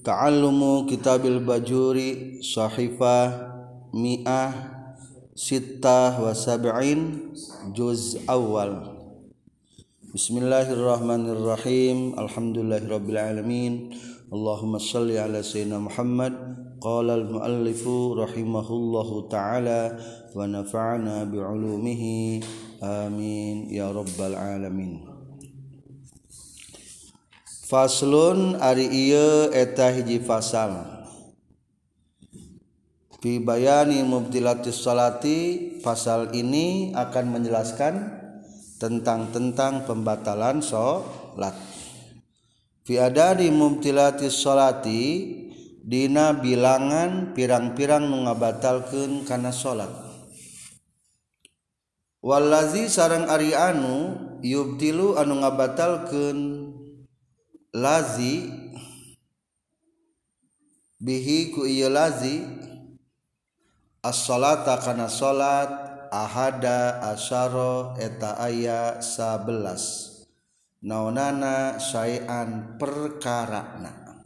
Ta'allumu kitabil bajuri Sahifah mi'ah Sittah wa sab'in Juz awal Bismillahirrahmanirrahim Alhamdulillahirrabbilalamin Allahumma salli ala Sayyidina Muhammad Qala al-muallifu rahimahullahu ta'ala Wa nafa'ana bi'ulumihi Amin Ya Rabbal Alamin pasun Ari etahiji pasal pibayani mutilati salaati pasal ini akan menjelaskan tentang tentang pembatalan salalat piadadi mutilatis salaati Dina bilangan pirang-pirang mengabattalkan karena salatwalazi sarang Ari Anu yuptilu anu ngabattalken karena lazi biku lazi as salat aseta aya 11 naana sayaan perkarana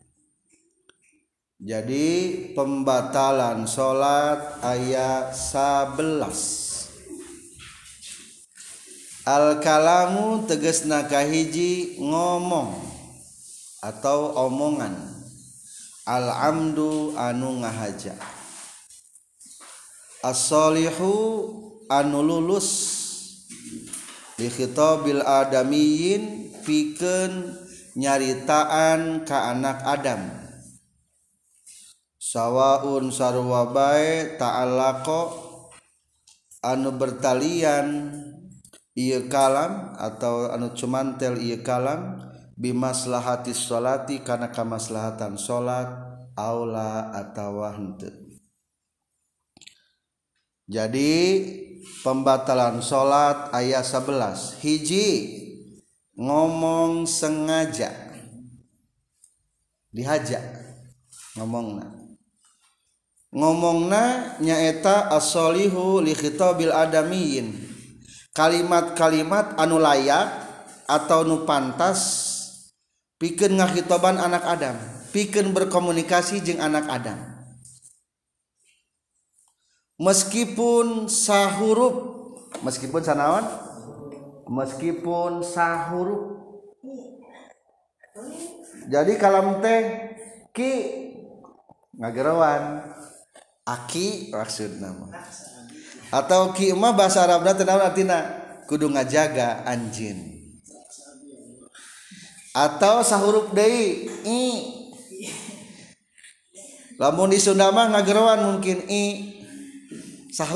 jadi pembatalan salat ayat 11 Alkalamu teges nakah hijji ngomong. omongan alhamdu anu ngahaja ashu anululus Bil pi nyaritaan ke anak Adam sawwaun ta anu bertalian ia kallam atau anu cumantel ia kallam maslahhati salaati karena kemaslahatan salat A atau jadi pembatlan salat ayat 11 hiji ngomong sengaja dihaja ngomong ngomongna nyaeta ashubilmin kalimat-kalimat anu layak atau nu pantas yang Pikir ngahitoban anak Adam pikir berkomunikasi jeng anak Adam meskipun sahurup meskipun sanawan meskipun sahurup jadi kalam teh ki ngagerawan aki maksud nama atau ki mah bahasa Arabnya tenawan artinya kudu ngajaga anjing atau sah lamun Sunma ngagerwan mungkin sah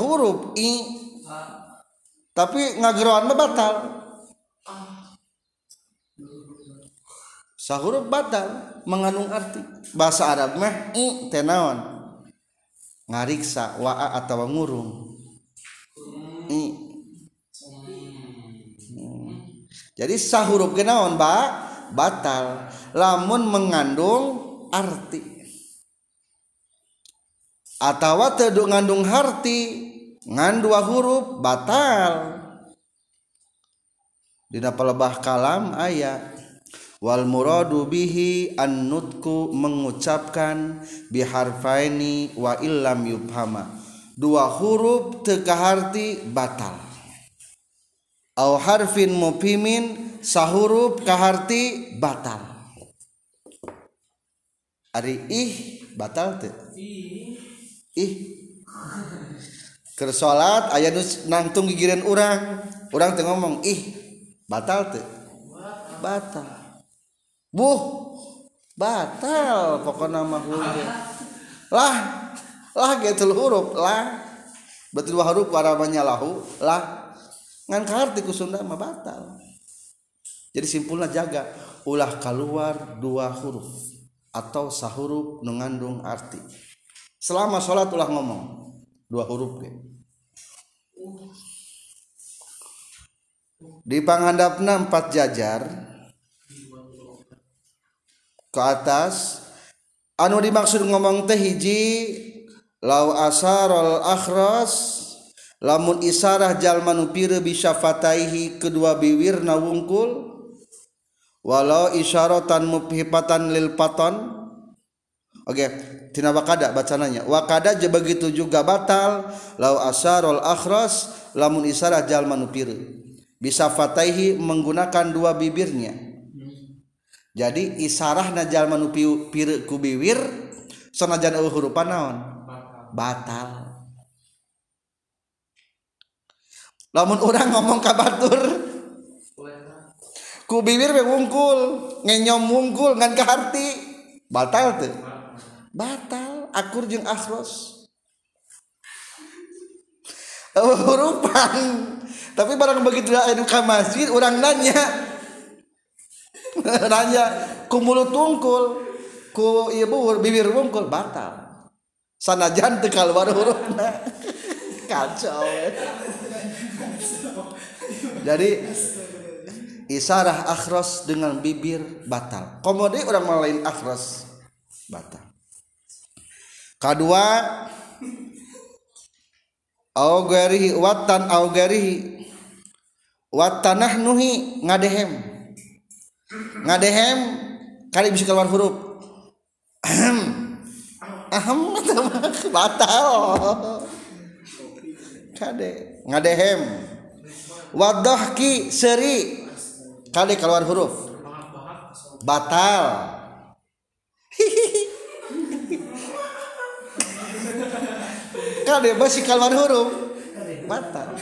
tapi ngager batal sahruf batal mengandung arti bahasa Arab Meaon ngariksa wa atauung hmm. jadi sah huruf kenaon Mbak batal lamun mengandung arti atau teduk ngandung harti ngan dua huruf batal Di pelebah kalam ayat wal muradu bihi an nutku mengucapkan biharfaini wa illam yubhama dua huruf teka harti batal au harfin mupimin sahurup kaharti batal ari ih batal teh ih kersolat ayah nus nangtung gigiran orang orang teh ngomong ih batal teh batal buh batal pokok nama mah lah lah gitu huruf lah betul huruf warnanya lahu lah ngan kaarti ku Sunda mah batal jadi simpulnya jaga ulah keluar dua huruf atau sahuruf mengandung arti selama sholat ulah ngomong dua huruf ke. di panghandapna empat jajar ke atas anu dimaksud ngomong teh hiji lau asarol akhras lamun isarah jalmanu bisa fataihi kedua biwirna wungkul walau isyaratan mubhifatan lil paton oke okay. tina wakada bacananya wakada je begitu juga batal lau asarol akhras lamun isarah jalmanu pire bisa fataihi menggunakan dua bibirnya jadi isarah najal ku piru kubiwir sonajan huruf naon batal namun orang ngomong katur ku bibirungkul yo muungkul ke hati batal batalkur aswa tapi barang begitulah euka masjid orang nanyanya ku mulut ungkul kubu bibirungkul batal sanajantik kalau huruf kacau jadi isarah akhros dengan bibir batal komode orang lain akhros batal kedua augarihi watan augarihi watanah nuhi ngadehem ngadehem kali bisa keluar huruf ahem ahem batal kade ngadehem ki seri kali keluar huruf batal kali masih keluar huruf batal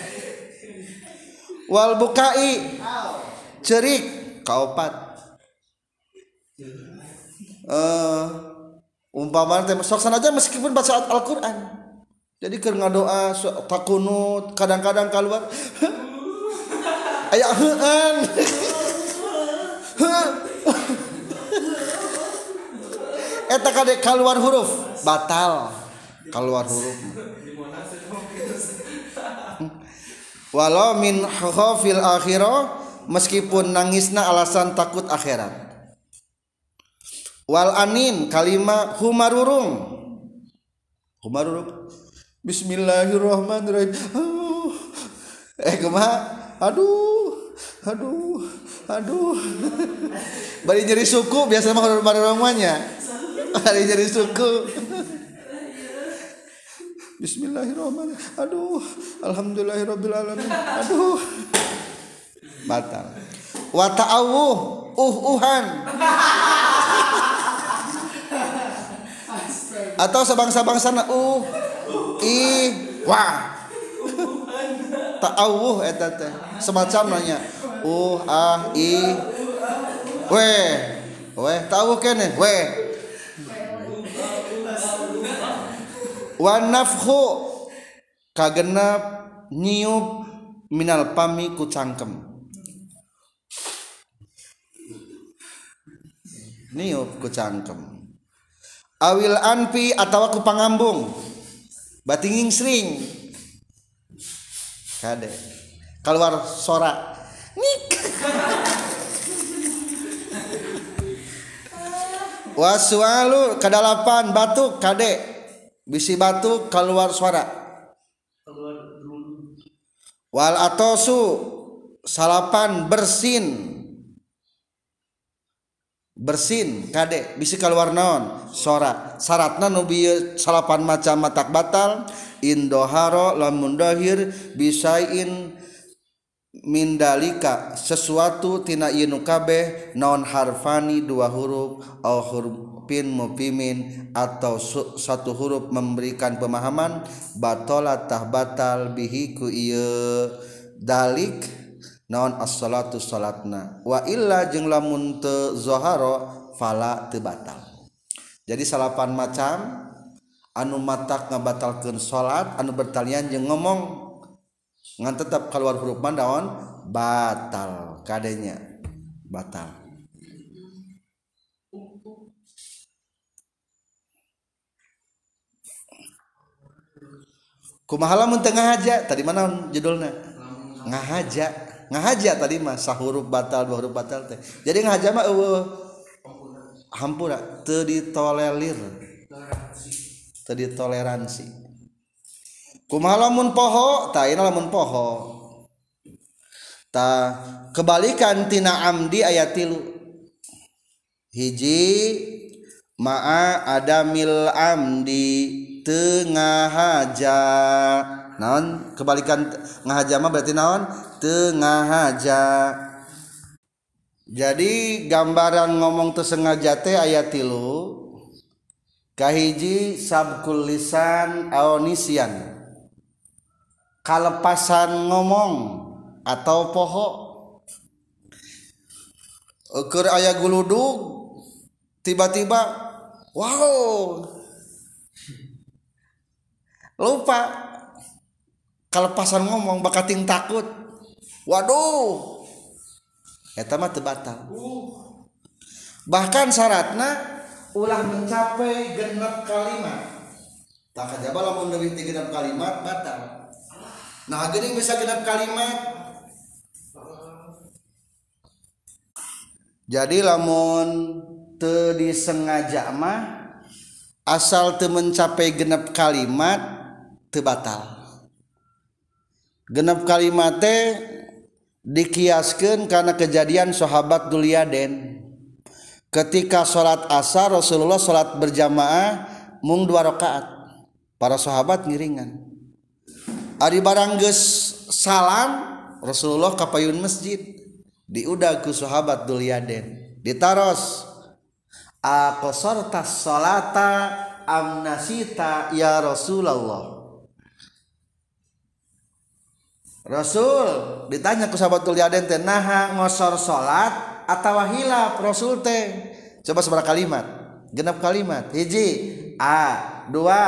wal bukai cerik kaopat uh, eh, umpama masuk soksan aja meskipun baca Al-Qur'an jadi karena doa takunut kadang-kadang keluar punya ayaakdek eh, eh. eh. keluar huruf batal kalau keluar huruf walaufiliro meskipun nangisna alasan takut akhirat Walin kalimatarung hu Bismillahirohman ehma aduh aduh aduh bari nyeri suku biasa mah kalau pada rumahnya bari nyeri suku Bismillahirrahmanirrahim aduh alhamdulillahirobbilalamin aduh batal wata'awuh uh-uhan atau sebangsa-bangsa uh i wah ta'awuh eta eh, teh semacam nanya uh ah i we we ta'awuh kene we wa nafhu kagenap nyiup minal pami ku cangkem niup ku cangkem awil anpi atau ku pangambung batinging sering kade keluar sorak nik waswalu kedalapan batuk kade bisi batuk keluar suara wal atosu salapan bersin bersin kade bisi keluar non sora syaratna nubi salapan macam matak batal Indoharo la mudhahir bisa mindalika sesuatu Tiinnu kabeh nonon harfani dua huruf mupimin atau satu huruf memberikan pemahaman batolatah batal biiku dalik as salatna wa la Zoharo falaal jadi salapan macam, u mata ngabattalkan salat anu bertali yang ngomong ngan tetap keluar huruf pandaun batal kanya batal kemahhalamutengahja tadi mana judulnya ngahaja nga haja tadi masa huruf batal buruf batal jadi ngajama hampurditolir tuh tadi toleransi kumalamun poho tak lamun poho ta kebalikan tina amdi ayat hiji ma'a adamil amdi tengah haja naon kebalikan ngahaja mah berarti naon tengah haja jadi gambaran ngomong tersengaja teh ayat hiji sabkullisan aisian kalepasan ngomong atau pohok tiba-tiba Wow lupa kalepasan ngomong bakat takut Waduh uh. bahkan syaratna mencapai genep kalimat tak jahen genap kalimat batal nah bisa genap kalimat jadilah moon te disengajamah asal tuh mencapai genep kalimat tebatal genp kalimate dikiaskan karena kejadian sohabbat dulia denda ketika sholat asar Rasulullah sholat berjamaah mung dua rakaat para sahabat ngiringan Ari geus salam Rasulullah kapayun masjid diudah ku sahabat Dulyaden ditaros akosortas solata nasita ya Rasulullah Rasul ditanya ku sahabat Dulyaden teh naha ngosor salat atawahila rasul teh coba seberapa kalimat genap kalimat hiji a dua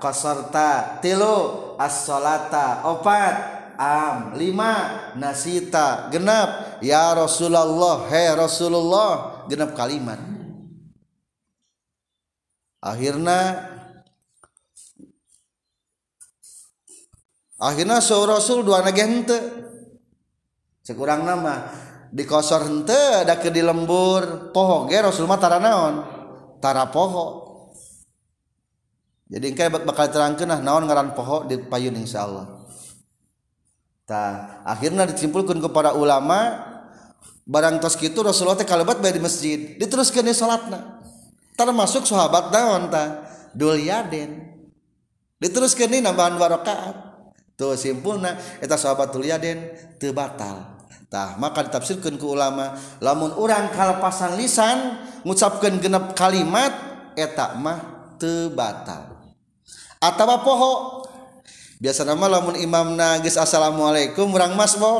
kosorta tilu asolata, opat am lima nasita genap ya Rasulullah he Rasulullah genap kalimat akhirnya akhirnya seorang Rasul dua nage sekurang nama dikosor ada ke di lembur pohoger Rasulman tara naontara pohok jadi pakai terangken naonan pohok di payun Insya Allah akhirnya disimpulkan kepada ulama barang tos itu Rasullah kalaubat di masjid diterus keni salatna masuk sahabat daun Du diterus keni nambahan war rakatat tuh simpul sahabatya tebatal maka ditafsirkanku ulama lamun orang kalpasan lisan ngucapkan genp kalimat etakmah te battal atau apa pohok biasa nama lamun Imam Nais Assalamualaikum masbo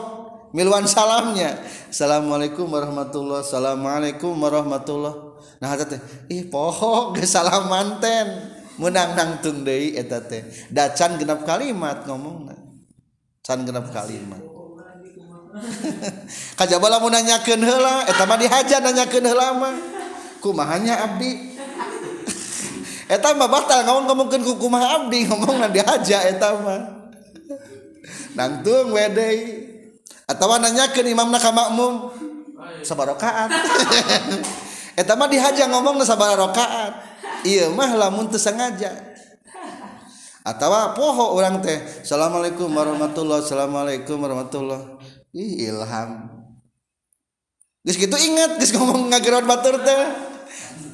milwan salamnya Assalamualaikum warahmatullah salaamualaikum warahmatullahho manten menangdangtungi et dacan genap kalimat ngomong cangenap kalimat kajaba lamun nanyakeun heula eta eh, mah dihaja nanyakeun heula mah kumahanya abdi eta mah batal ngomong ngomongkeun ku kumaha abdi ngomongna dihaja eta mah nangtung wedei atawa nanyakeun imamna ka makmum sabarokaat eta mah dihaja ngomongna sabarokaat iya mah lamun teu sengaja atawa poho orang teh assalamualaikum warahmatullahi assalamualaikum warahmatullahi Ilham disitu ingat disng ngageran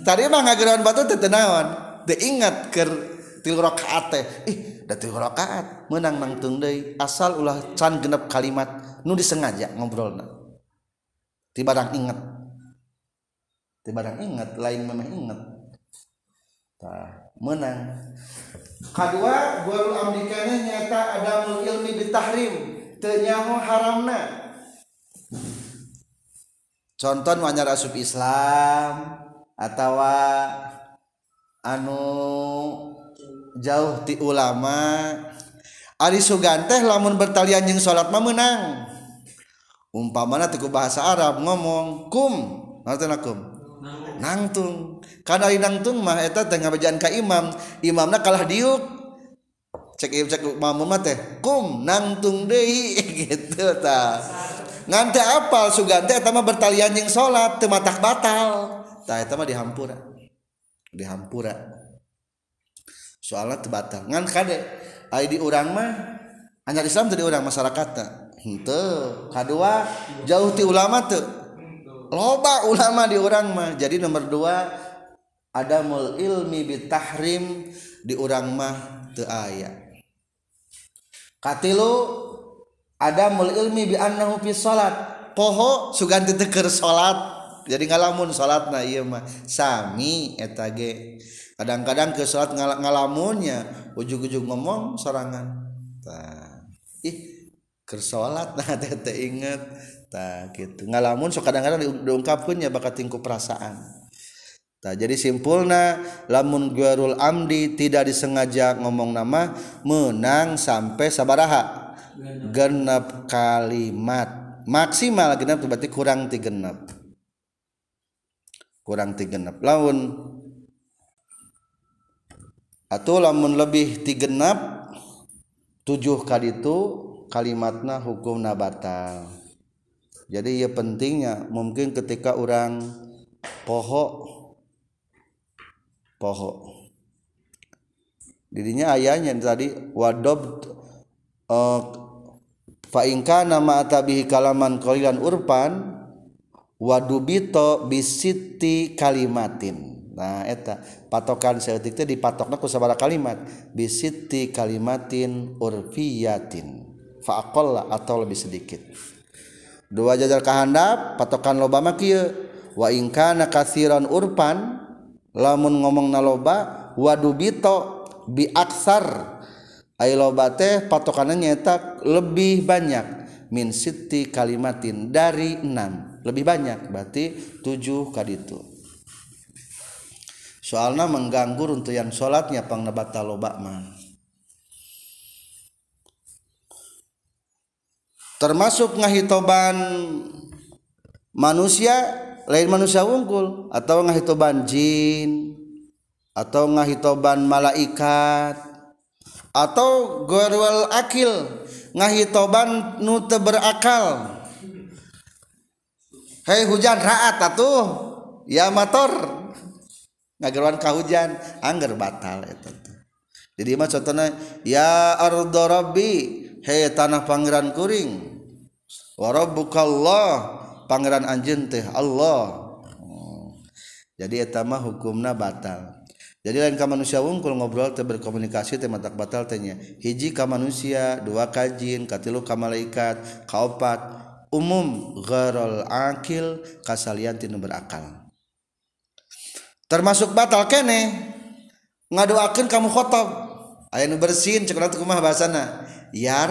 tadigeranwan diingatat menang tun asal ulah cangenp kalimat nu disengaja ngobrol ding ingatng ingat lain menang ingat menang kedua nyata ada ilmi ditah nya haram contoh banyak rasub Islam atau anu jauh di ulama Ari Sugante lamun bertali salat memenang umpa mana Tegu bahasa Arab ngomongkum nangtung karena nangtung mah Ten ke Imam Imamlah kalah diuku cek cek mamun mah teh kum nangtung deui gitu ta ngante apal sugan teh eta bertalian yang salat teu matak batal ta eta mah dihampura dihampura soalnya batal ngan kade ai di urang mah anyar Islam jadi orang urang masyarakat henteu hmm, kadua jauh ti ulama teu loba ulama di urang mah jadi nomor dua ada mul ilmi bitahrim di urang mah teu aya hati lu ada mul ilmi bi salat pohok sugan diteker salat jadi ngalamun salat na sangi et kadang-kadang ke salat nga ngalamnya uug-gujung ngomong serrangan ih Ker salat inget tak ngalamun so kadang-kadang ungkapun ya bakat ingku perasaan Nah, jadi simpulna lamun guarul amdi tidak disengaja ngomong nama menang sampai sabaraha genep, kalimat maksimal genep berarti kurang tiga genep kurang tiga genep lamun atau lamun lebih tiga genep tujuh kali itu kalimatna hukum nabatal jadi ya pentingnya mungkin ketika orang pohok poho didinya ayahnya tadi wadob uh, eh, fa nama atabihi kalaman kolilan urpan wadubito bisiti kalimatin nah eta patokan seetik itu dipatoknya ku sabara kalimat bisiti kalimatin urfiyatin fa aqalla atau lebih sedikit dua jajar kahandap patokan lobama kia kieu wa in kana urpan ngomong nalooba Waubisar patokan nyetak lebih banyak min Siti kalimatin dari enam lebih banyak berarti 7 tadiitu soalnya mengganggur untuk yang salatnyapangbak termasuk ngaghitoban manusia yang manusia ungkul atau ngaghi itubanjinin atau ngahitoban malaikat atau gowal akkil ngahi toban nute berakal Hai hujan raat atauuh ya motorwan kau hujan angger batal itu jadi ya tanah pangeran kuring war Allah Pangeran anj teh Allah oh. jadi tamah hukum na batal jadi lainkah manusia ungkul ngobrol ter berkomunikasi tematak bataltnya hijika manusia dua kajjin katiluka malaikat kaupat umum girlolkil kasalyan berakal termasuk batal kene ngaduin kamu khotopb aya bersin ce rumah bahasa biar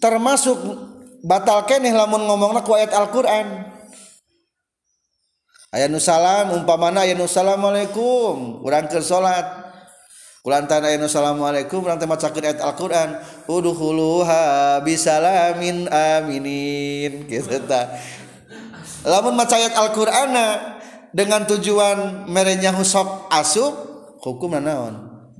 termasuk batalkan nih lamun ngomong ku ayaat Alquran ayat Nusalam umpamasalamualaikum kurang ter salatamum Alquranmin amint Alquran dengan tujuan mereknya husap asuh hukumon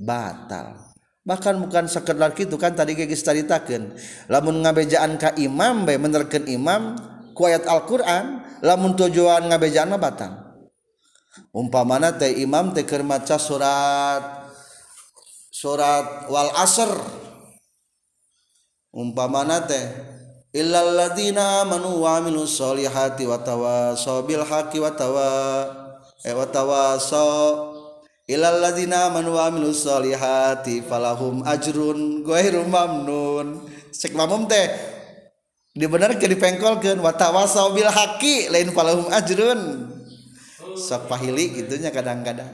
batalkan bahkan bukan sekedar gitu kan tadi kekiritaken lamun ngabejaan ka Imam baik menerkan Imam kuat Alquran lamun tujuan ngabeja batang umpa manate Imam tekerrmaca surat suratwal asr umpamanatehatibilkiwa ewa tawa eh, so lazina manhati ajrunam dibenarngkol wattawabilhaki lain ajrunpaili gitunya kadang-kadang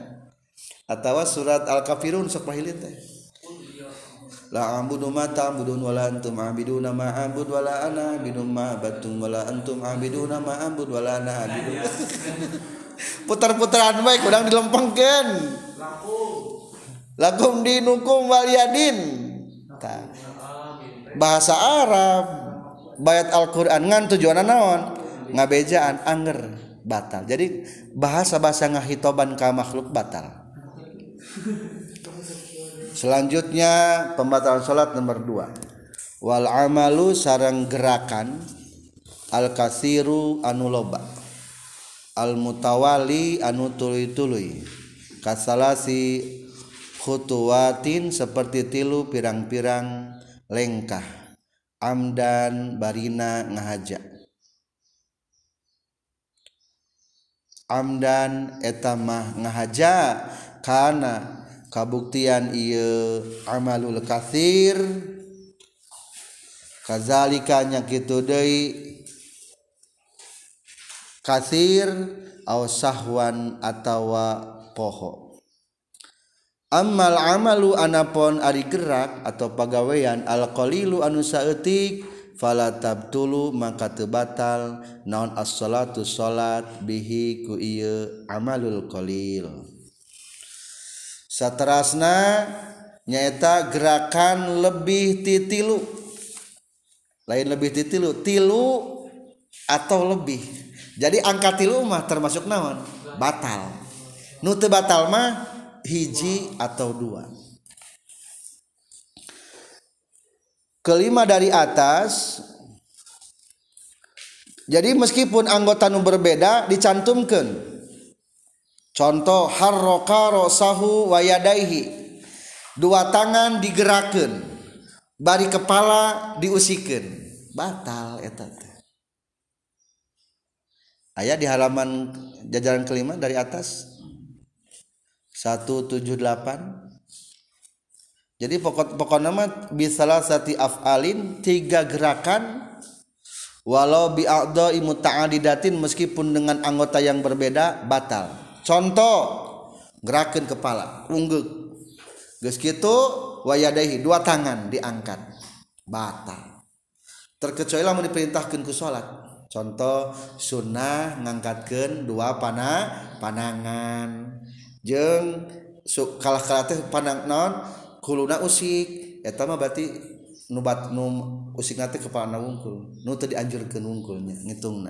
atautawa surat al-kafirun sopaili tehwalatum nama amb walaala minummah batung wala Antumidun nama amb wala na putar-putaran baik kurang dilempengkan lakum dinukum waliyadin bahasa Arab bayat Al-Quran ngan tujuan naon ngabejaan anger batal jadi bahasa-bahasa ngahitoban ke makhluk batal selanjutnya pembatalan sholat nomor dua wal amalu sarang gerakan al kasiru anu al mutawali anu itu kasalasikhotin seperti tilu pirang-pirang lengkah Amdan Barina ngahaja Amdan etetamah ngahaja karena kabuktian amalul Kafirkazazalikakannya gitu De ya kafir ausahwan atautawa pohok amal- amalu pon Ari gerak atau pegawaian alkohollu anu sayetik falalu maka batal naon as salat bihiku amalulholil satterasna nyata gerakan lebih titilu lain lebih titilu tilu atau lebih tidak jadi angka tilu mah termasuk naon batal nute batal mah hiji atau dua kelima dari atas jadi meskipun anggota nu berbeda dicantumkan contoh harroka rosahu wayadaihi dua tangan digerakkan bari kepala diusikan batal etat Ayah di halaman jajaran kelima dari atas 178 jadi pokok pokok nama bisalah sati afalin tiga gerakan walau bi'adha muta'adidatin meskipun dengan anggota yang berbeda batal contoh gerakan kepala ungguk geus kitu wayadahi dua tangan diangkat batal terkecuali lamun diperintahkan ku salat contoh sunnah ngangkatken dua panah panangan jeng su kalahih pandang non usik nuungkultu dianjur keunggulnya ngitung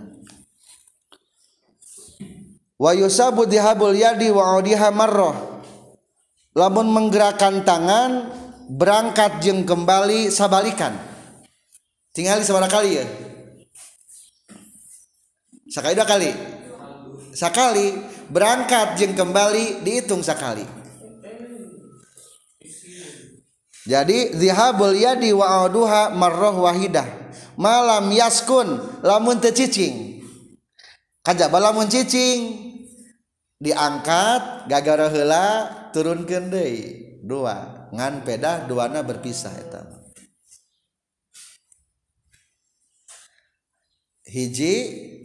Labon menggerakkan tangan berangkat jeng kembali sabalikan tinggal dimana kali ya sekali dua kali sekali berangkat jeng kembali dihitung sekali jadi zihabul yadi wa auduha marroh wahidah malam yaskun lamun tecicing kajak balamun cicing diangkat gagal rohela turun kendai dua ngan pedah duana berpisah itu hiji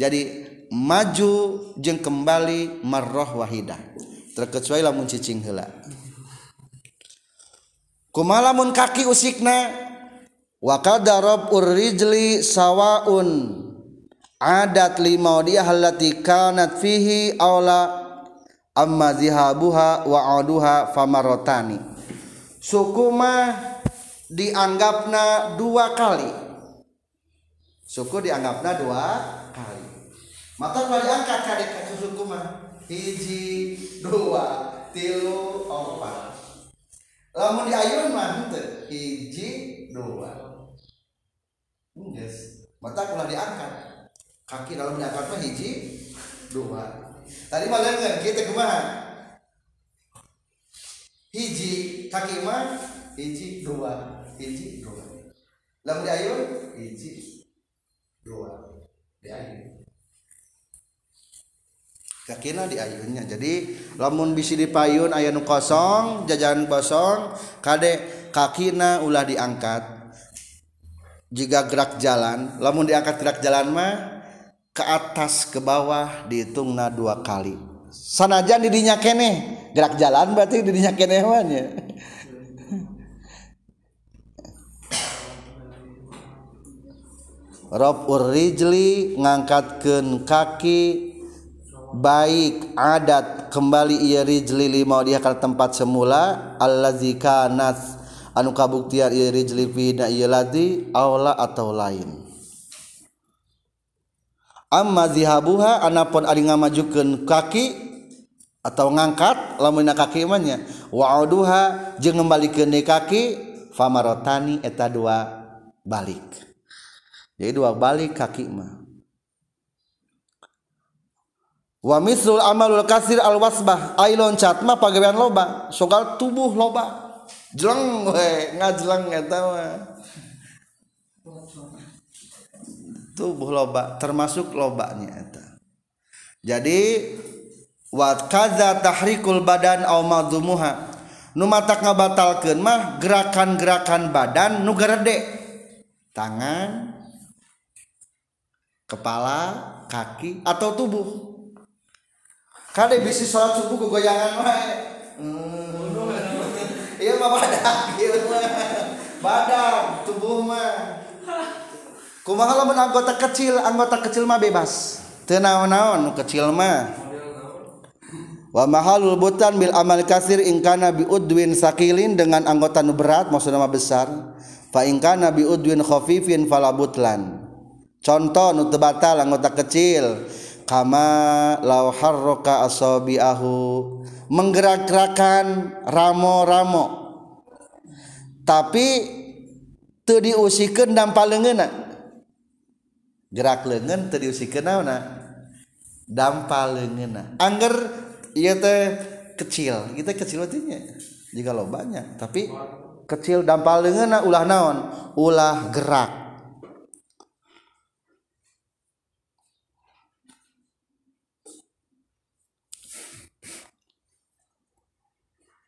jadi maju jeng kembali marroh wahidah terkecuali lamun cicing hela kumalamun kaki usikna wakadarob urrijli sawaun adat lima dia halati kanat fihi aula amma zihabuha wa aduha famarotani suku mah dianggapna dua kali suku dianggapna dua kali mata kalau diangkat kaki ke hukuman hiji dua tilu opa. lamun di ayun mah hiji dua hmm, Yes. mata kalau diangkat kaki dalam diangkat mah hiji dua tadi malam kan kita kemana? hiji kaki mah hiji dua hiji dua lamun diayun? hiji dua di kakina di ayunnya jadi lamun bisi di payun ayun kosong jajan kosong kadek kakina ulah diangkat jika gerak jalan lamun diangkat gerak jalan mah ke atas ke bawah dihitung na dua kali sanajan didinya kene gerak jalan berarti didinya kene ya Rob urrijli ngangkatkan kaki baik adat kembali iri jelili mau diakar tempat semula Allah an kabuktiar iri atau lainhahapun ada nga majukan kaki atau ngangkat laannyaha kembali kakimaraani eta dua balik jadi dua balikkakkimah wa mislul amalul kasir al wasbah loncat catma pagawean loba sogal tubuh loba jelang we ngajleng eta mah tubuh loba termasuk lobanya eta jadi wa kaza tahrikul badan au madumuha nu matak ngabatalkeun mah gerakan-gerakan badan nu gerede tangan kepala kaki atau tubuh Kali bisi sholat subuh goyangan mah. Hmm. Iya mah badan, iya mah badan, tubuh mah. Kumaha lamun anggota kecil, anggota kecil mah bebas. Teu naon-naon kecil mah. Wa mahalul butan bil amal kasir ingkana bi udwin sakilin dengan anggota nu berat maksudnya mah besar. Fa ingkana bi udwin khafifin fala butlan. Contoh nu batal anggota kecil kama lau harroka ahu menggerak-gerakan ramo-ramo tapi teu diusikeun dampal leungeunna gerak lengan teu diusikeun naonna dampal leungeunna angger ieu teh kecil kita kecil artinya jika lo banyak tapi kecil dampal leungeunna ulah naon ulah gerak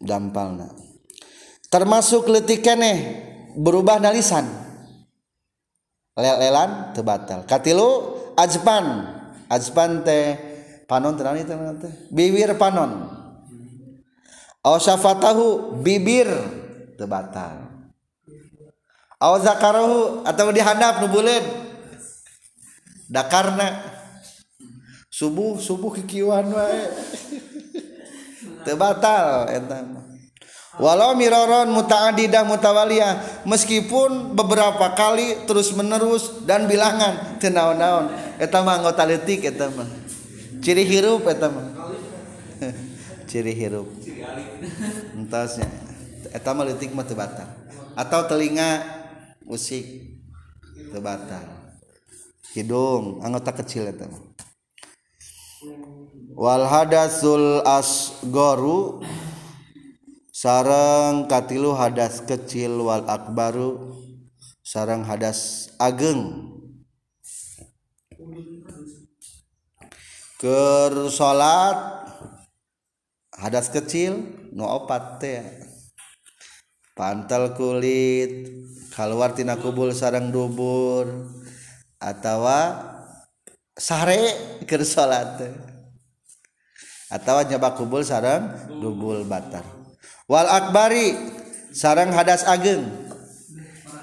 dampalna termasuk letik keneh berubah nalisan lelelan tebatal katilu ajpan ajpan teh panon tenang itu teh bibir panon aw bibir tebatal aw atau dihandap nu buleud dakarna subuh subuh kikiwan wae tebatal walauron mutaadida mutawalia meskipun beberapa kali terus-menerus dan bilangan tena-naon anggotatik ciri hirup ciri hirup ennya atau telinga musik tebatan hidung anggota kecil Walhaasulasgururu sarangkatilu hadas kecil Wal Akbaru sarang hadas ageng Ker salat hadas kecil note pantal kulitkhawartikubul sarang dubur atautawa sarekir salat atau nyaba kubul sarang dubul batar wal akbari sarang hadas ageng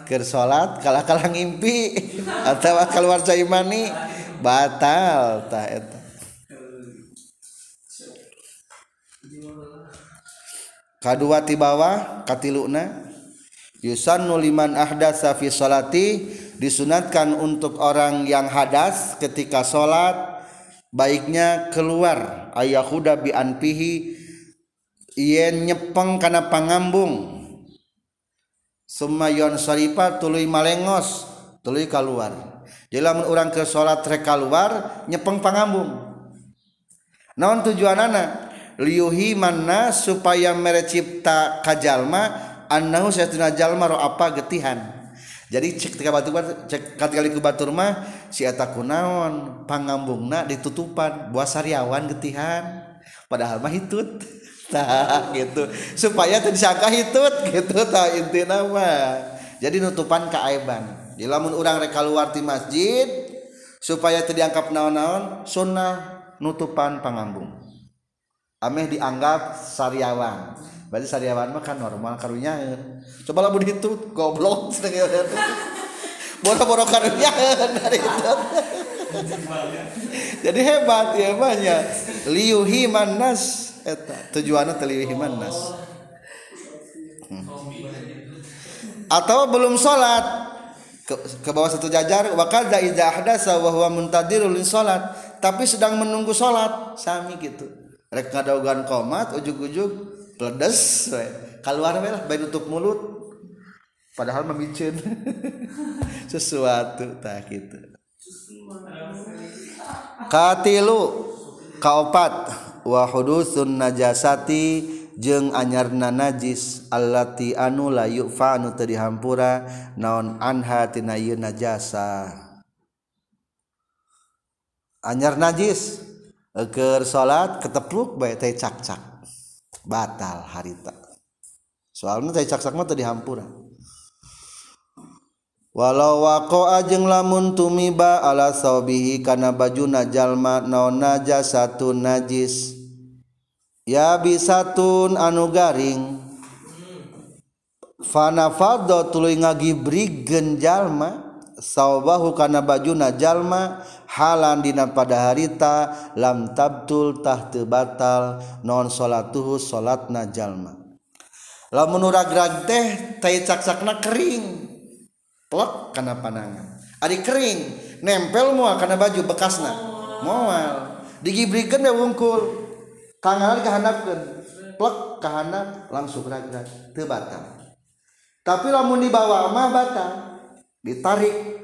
ker salat kalah kalah ngimpi atau keluar cai mani batal tah eta kadua ti bawah katiluna yusannu liman ahdatsa fi salati disunatkan untuk orang yang hadas ketika salat baiknya keluar Ayahda bi pihi y nyepeng karena pangambungonsaripa tului malengos tulu keluar orang ke salatreka keluar nyepeng pangambung naon tujuan anak Liuhi mana supaya mere cipta Kajlma anhu sayatinajallma roh apa gettihan? cektika batukat kalitur rumah Si tak kunaon pangambungnak ditutupan buah sariawan gettihan padahal mahut taha gitu supaya terngka hitut jadi nutupan kaaiban di lamun urangrekalwarti masjid supaya terdiangkap naon-naon sunnah nutupan pangambung ameh dianggap sariawan berarti sariawan mah kan normal karunya, coba cobalah budi itu goblok ya kan. boro-boro karunya dari itu jadi hebat ya banyak liuhi manas eta eh, tujuannya teliuhi manas hmm. atau belum sholat ke, ke bawah satu jajar wakada idza ahdasa wa huwa muntadirul salat tapi sedang menunggu salat sami gitu rek ngadaogan komat ujug-ujug pledes keluar we lah baik tutup mulut padahal memicin sesuatu tak gitu katilu kaopat wahudusun najasati jeng anyarna najis allati anu la yu'fa anu teu dihampura naon anha tina najasa anyar najis keur salat ketepluk bae teh cak-cak batal harita soalnya saya diham walau wakojeng la abih karena baju najallma na satu najis ya bisa tun anu garingdo tu ngagi Brijallma sauhu karena baju najallma, dina pada harita lam tabtultah batal non salaatuhu salatna Jalma la de keringk karena panangan adik kering nempelmu karena baju bekasna ngoal digikurhanak kehana langsung teal tapi la mau dibawa bata ditarik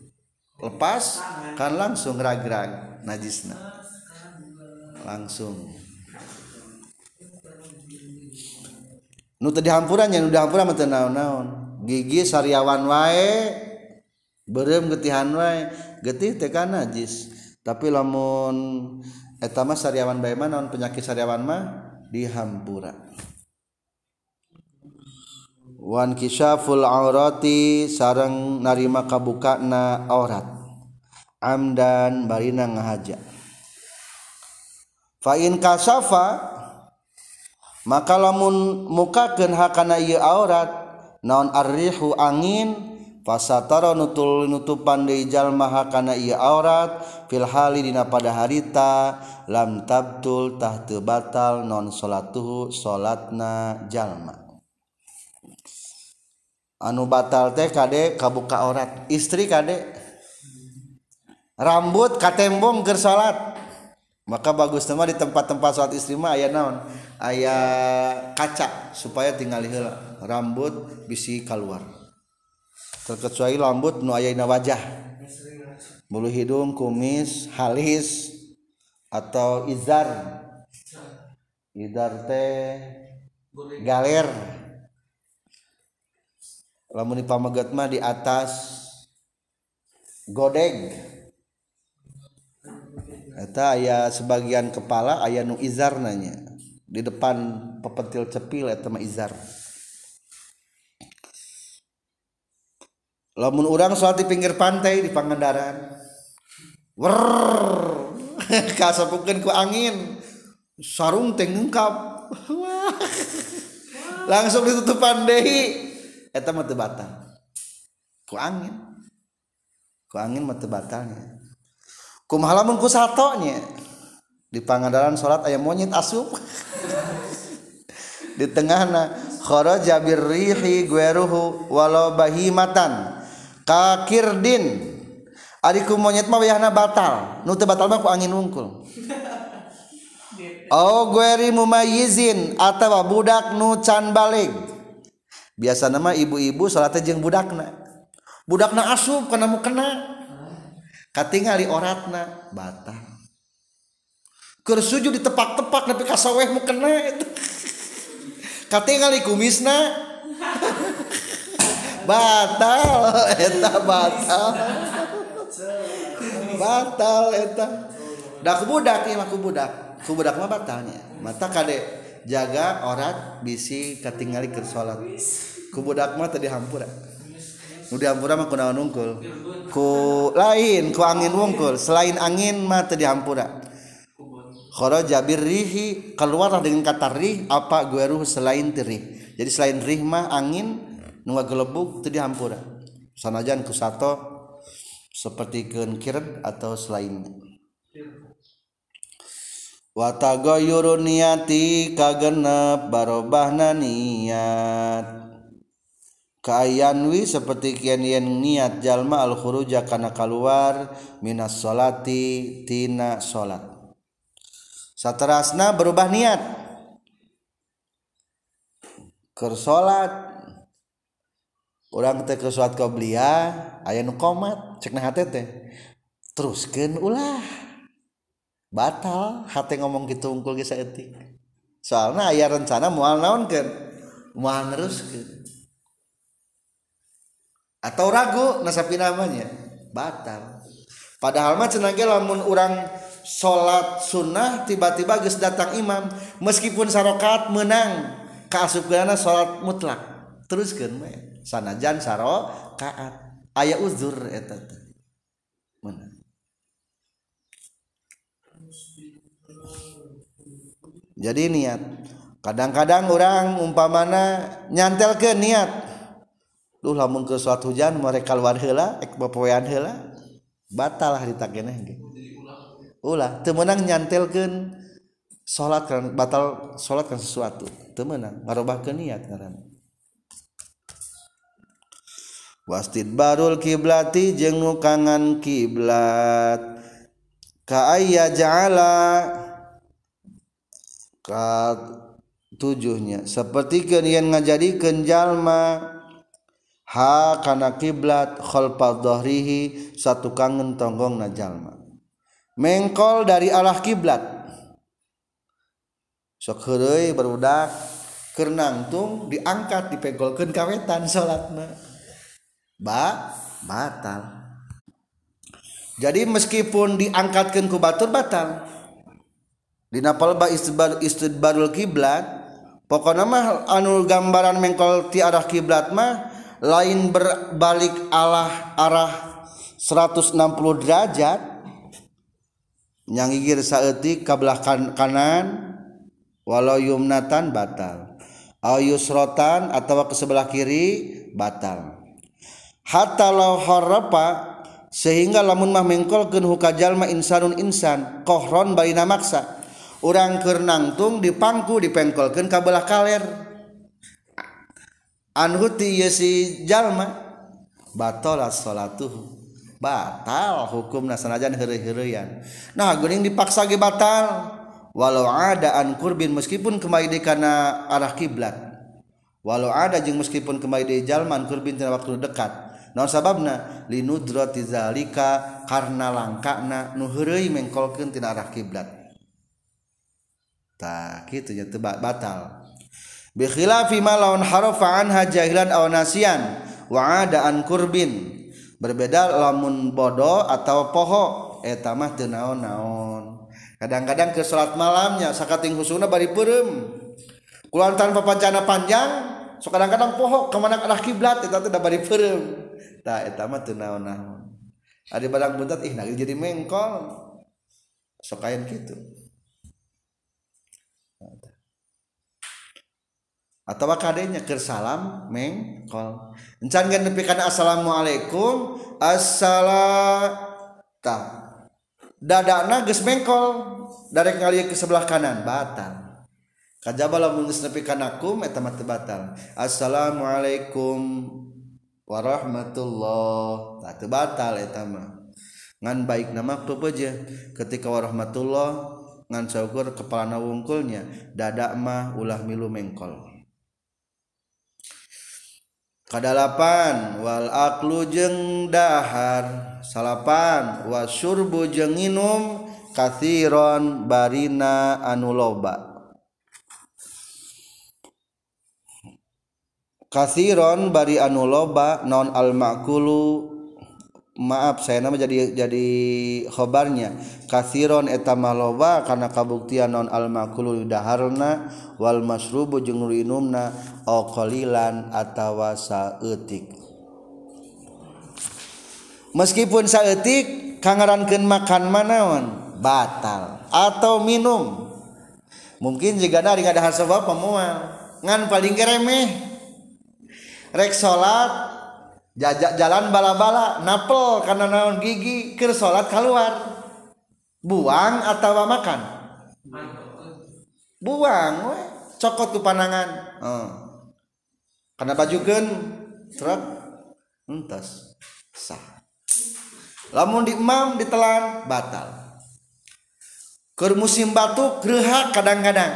lepas kan langsung ra-gera najis langsung dihaman yang udah na gigi sariawan wae be gettihan wae getihkan najis tapi lamun etama sariawan baik penyakit sariawan mah dihamburan wan kisyaful aurati sareng narima kabukana aurat amdan barina ngahaja fa in kasafa maka lamun mukakeun hakana ieu aurat naon arrihu angin Fasatara nutul nutupan deui jalma hakana ieu aurat fil hali dina pada harita lam tabtul tah batal non salatuhu salatna jalma Anu batal teh Kadek kabuka ort istri Kadek rambut ka tembom gersalat maka bagus teman di tempat-tempat saat istrima ayaah naon ayaah kacak supaya tinggal rambut bisi kal keluar terkessuaai rambut nuai na wajah bulu hidung kumis hais atau izarer pamagma di atas godeg aya sebagian kepala ayanu izarnanya di depan pepettil cepilizar lamun urangsho di pinggir pantai di Pangandaran angin sarungngkap langsung ditutupan Dehi eta mah batal ku angin ku angin mah batalnya kumaha lamun ku satonya di pangandaran salat aya monyet asup di tengahna kharaja birrihi gueruhu walau bahimatan kakirdin Adikku monyet mah wayahna batal nu teu batal mah ku angin wungkul Oh gueri mumayizin atawa budak nu can balik biasa nama ibu-ibu salajeng budakna budakna asu kemu kenatna batalkersuju di tepak-tepak Nahmu kena kuna batal batal akudakdak batalnya mata kadek jaga ort bisi Katingkir salat kubudakma tadipurapurungkul ku lain ku angin wongkul selain angin mata dihammpuakhoro Jabir Rihi keluarlah dengan Qtari apagueruh selain diriih jadi selain Rihma angin nua gelebuk tadi Hampura sanajan kusato seperti kekir atau selain wat niati kagenp barobana niat Kawi seperti Kian niat jalma Alhur kanaka luar Min salaatitina salat satterasna berubah niatt ulangt kau belia aya cekna terusken ulaahan batal hati ngomong gitu ungkul kisah etik soalnya ayah rencana mual naon kan mual terus atau ragu nasapi namanya batal padahal mah cenangnya lamun orang sholat sunnah tiba-tiba gus datang imam meskipun sarokat menang gana sholat mutlak terus kan sanajan sarokat ayah uzur etat menang jadi niat kadang-kadang orang umpamana nyantel ke niat duh lamun ke suatu hujan mereka luar hela ek bepoyan hela batal hari tak gini ulah temenang ke sholat kan batal sholat kan sesuatu temenang ngarubah ke niat ngaran wastid barul kiblati jeng nukangan kiblat kaaya ja'ala 7nya sepertiken jadi Kenjallma hakana kiblathi satu kangen tongggng Najallma mengkol dari a kiblat berkernanttung diangkat dipegolken kawetan shat Mbak batal jadi meskipun diangkatatkan ke batur batang maka Di napalba istidbar istibadul kiblat pokoknya mah anu gambaran mengkol ti arah kiblat mah lain berbalik alah arah 160 derajat yang saeutik ka belah kan kanan walau yumnatan batal ayusrotan atau ke sebelah kiri batal hatta law harapa sehingga lamun mah mengkolkeun hukajalma insanun insan kohron bari maksa orang di dipangku dipengkolkan kabelah kaler anhuti si jalma batal salatuhu batal hukum nasanajan heri-herian nah guning dipaksa ge batal walau ada an kurbin meskipun di karena arah kiblat walau ada jeng meskipun di jalman kurbin tidak waktu dekat non sababna linudro tizalika karena langkana nuhurui mengkolkan tidak tina arah kiblat tak gitu ya batal bikhilafi ma lawan harufaan anha jahilan aw nasian wa ada kurbin berbeda lamun bodoh atau poho eta mah teu naon-naon kadang-kadang ke salat malamnya sakating husuna bari peureum tanpa papancana panjang so kadang-kadang poho kemana arah kiblat eta teh bari peureum tah eta mah teu naon-naon ada barang buntat ih nah jadi mengkol sokain gitu atau kadenya ke salam mengkol encan kan nepikan assalamualaikum assalata dadakna geus mengkol dari ngalir ke sebelah kanan batal kajaba lamun geus nepikan akum eta mah batal assalamualaikum warahmatullah tah batal eta mah ngan baik nama pepeje ketika warahmatullah ngan syukur kepala wungkulnya dadak mah ulah milu mengkol panwalaakklu jengdhahar salapan wasurbu jenginum Karon Barina anuloba Karon bari anuloba nonalkulu punya maaf saya menjadi jadikhobarnya kairon etamalowa karena kabuktian non almakulu Daharna Walmasrubujungnalan atawasatik meskipun saatetik kannken makan manawan batal atau minum mungkin juga dari ada so semua ngan paling gereme rek salat dan jak jalan bala-bala napel karena naon gigi kir salat keluar buang atautawa makan buang cokot tuh panangan Kenapa juga lamunam ditelan batal ke musim batugerehak kadang-kadang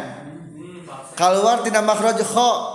kalau keluar tidakrajkhok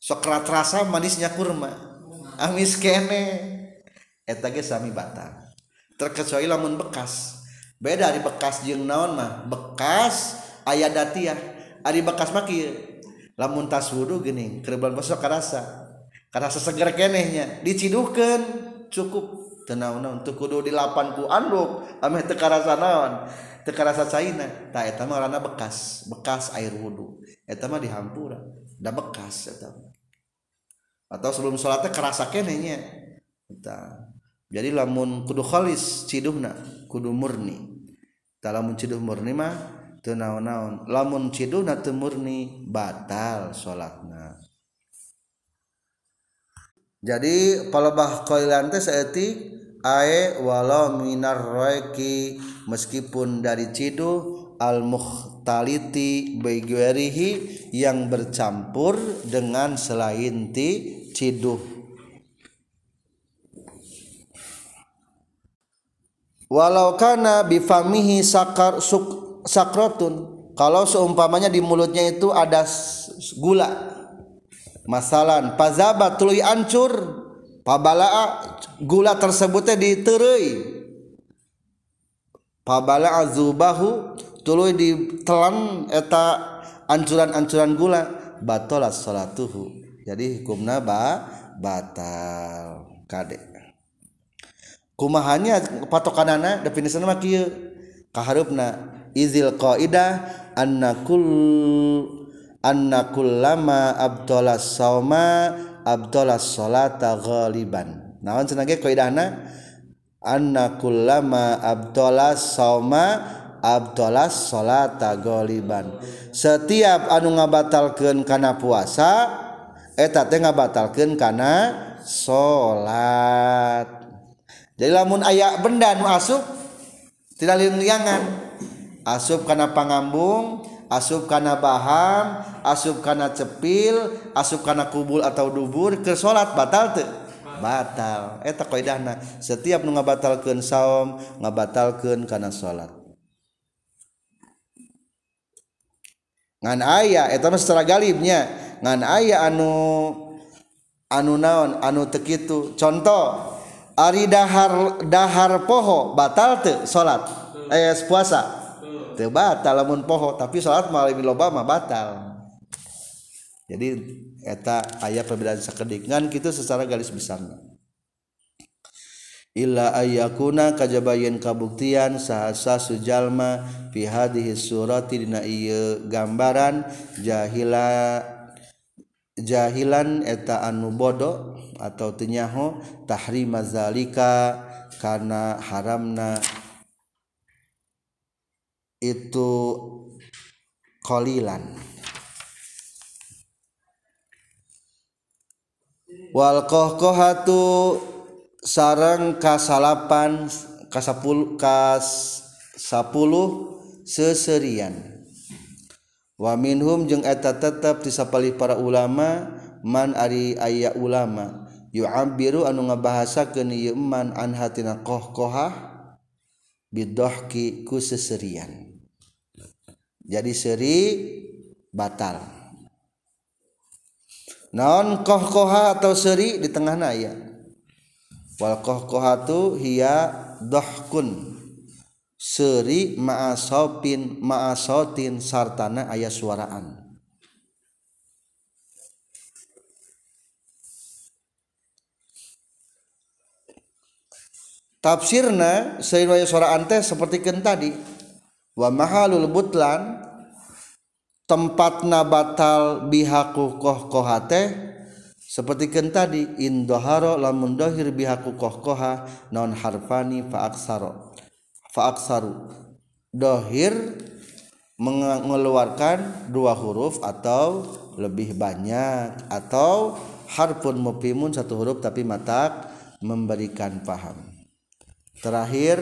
sokrat rasa manisnya kurma ah amisne terkecuali lamun bekas beda di bekas jil naonmah bekas ayah dat A bekas Makir lamun tas wudhunibalok rasa karena segar genenya dicikan cukup tenangna untuk wudhu dipankuanukehka rasa naon te rasa bekas bekas air wudhu dihampur udah bekas tetap atau sebelum sholatnya kerasa kenenya kita jadi lamun kudu khalis nak kudu murni tak lamun ciduh murni mah teu naon-naon lamun ciduhna teu murni batal sholatnya. jadi palebah qailan teh saeutik ae walau minar roeki meskipun dari ciduh al mukhtaliti baigwerihi yang bercampur dengan selain ti ciduh walau karena bifamihi sakar suk, sakrotun kalau seumpamanya di mulutnya itu ada gula masalan pazaba tului ancur pabalaa gula tersebutnya diterui pabala azubahu tului ditelan eta ancuran-ancuran gula batolas salatuhu jadi hukumna ba batal kade kumahannya patokanana definisinya mah kieu kaharupna izil qaidah annakul annakullama abdala sauma abdala salata ghaliban naon cenah ge qaidahna annakullama abdala sauma Abdullah solata goliban setiap anu ngabatalkan karena puasa batalkan karena salatmun aya benda tidak asup karena panbung asup karena paham asup karena cepil asupkana kubul atau dubur ke salat batal tuh batal setiap mengabatalkanm ngabatalkan karena salat aya setelahnya ayah anu anu-naon anu tekitu contoh aridahharhar poho batal tuh salat eh, es puasa lamun poho tapi salatla Obama batal jadi eta ayaah pembelaan sakingan kita secara garis besar Ila Ay kuna kajabayun kabuktian sah Su Jalma piha dihi surtidina gambaran jahila jahilan eta anu bodoh atau tenyaho tahrima zalika karena haramna itu kolilan wal kohkohatu sarang kasalapan kasapul kas sepuluh seserian minujungeta tetap disapapaih para ulama man ari ayah ulama biru anu bahasaman kohha bidohian jadi seri batal nonon kohkoha atau seri di tengah ayah wakokoha tuh hia dokun seri ma'asopin ma'asotin sartana ayah suaraan tafsirna sayyidaya suaraan teh seperti ken tadi wa mahalul butlan tempatna batal bihaku koh kohate seperti ken tadi indoharo lamun dohir bihaku koh koha non harfani faaksaro faaksaru dohir mengeluarkan dua huruf atau lebih banyak atau harpun mupimun satu huruf tapi matak memberikan paham terakhir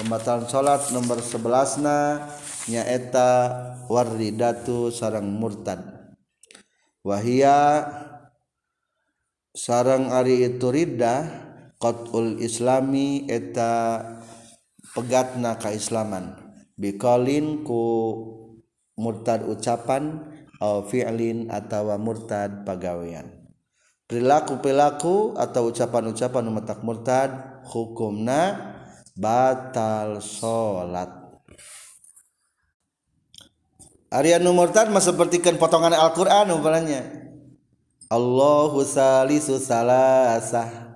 pembatalan sholat nomor sebelasna na nyaeta waridatu sarang murtad wahia sarang ari itu ridah qatul islami eta pegatna kaislaman biqalin ku murtad ucapan au fi'lin atawa murtad pagawean perilaku perilaku atau ucapan-ucapan umatak murtad hukumna batal salat Arianu murtad mah sepertikan potongan Al-Qur'an umpamanya Allahu salisu salasah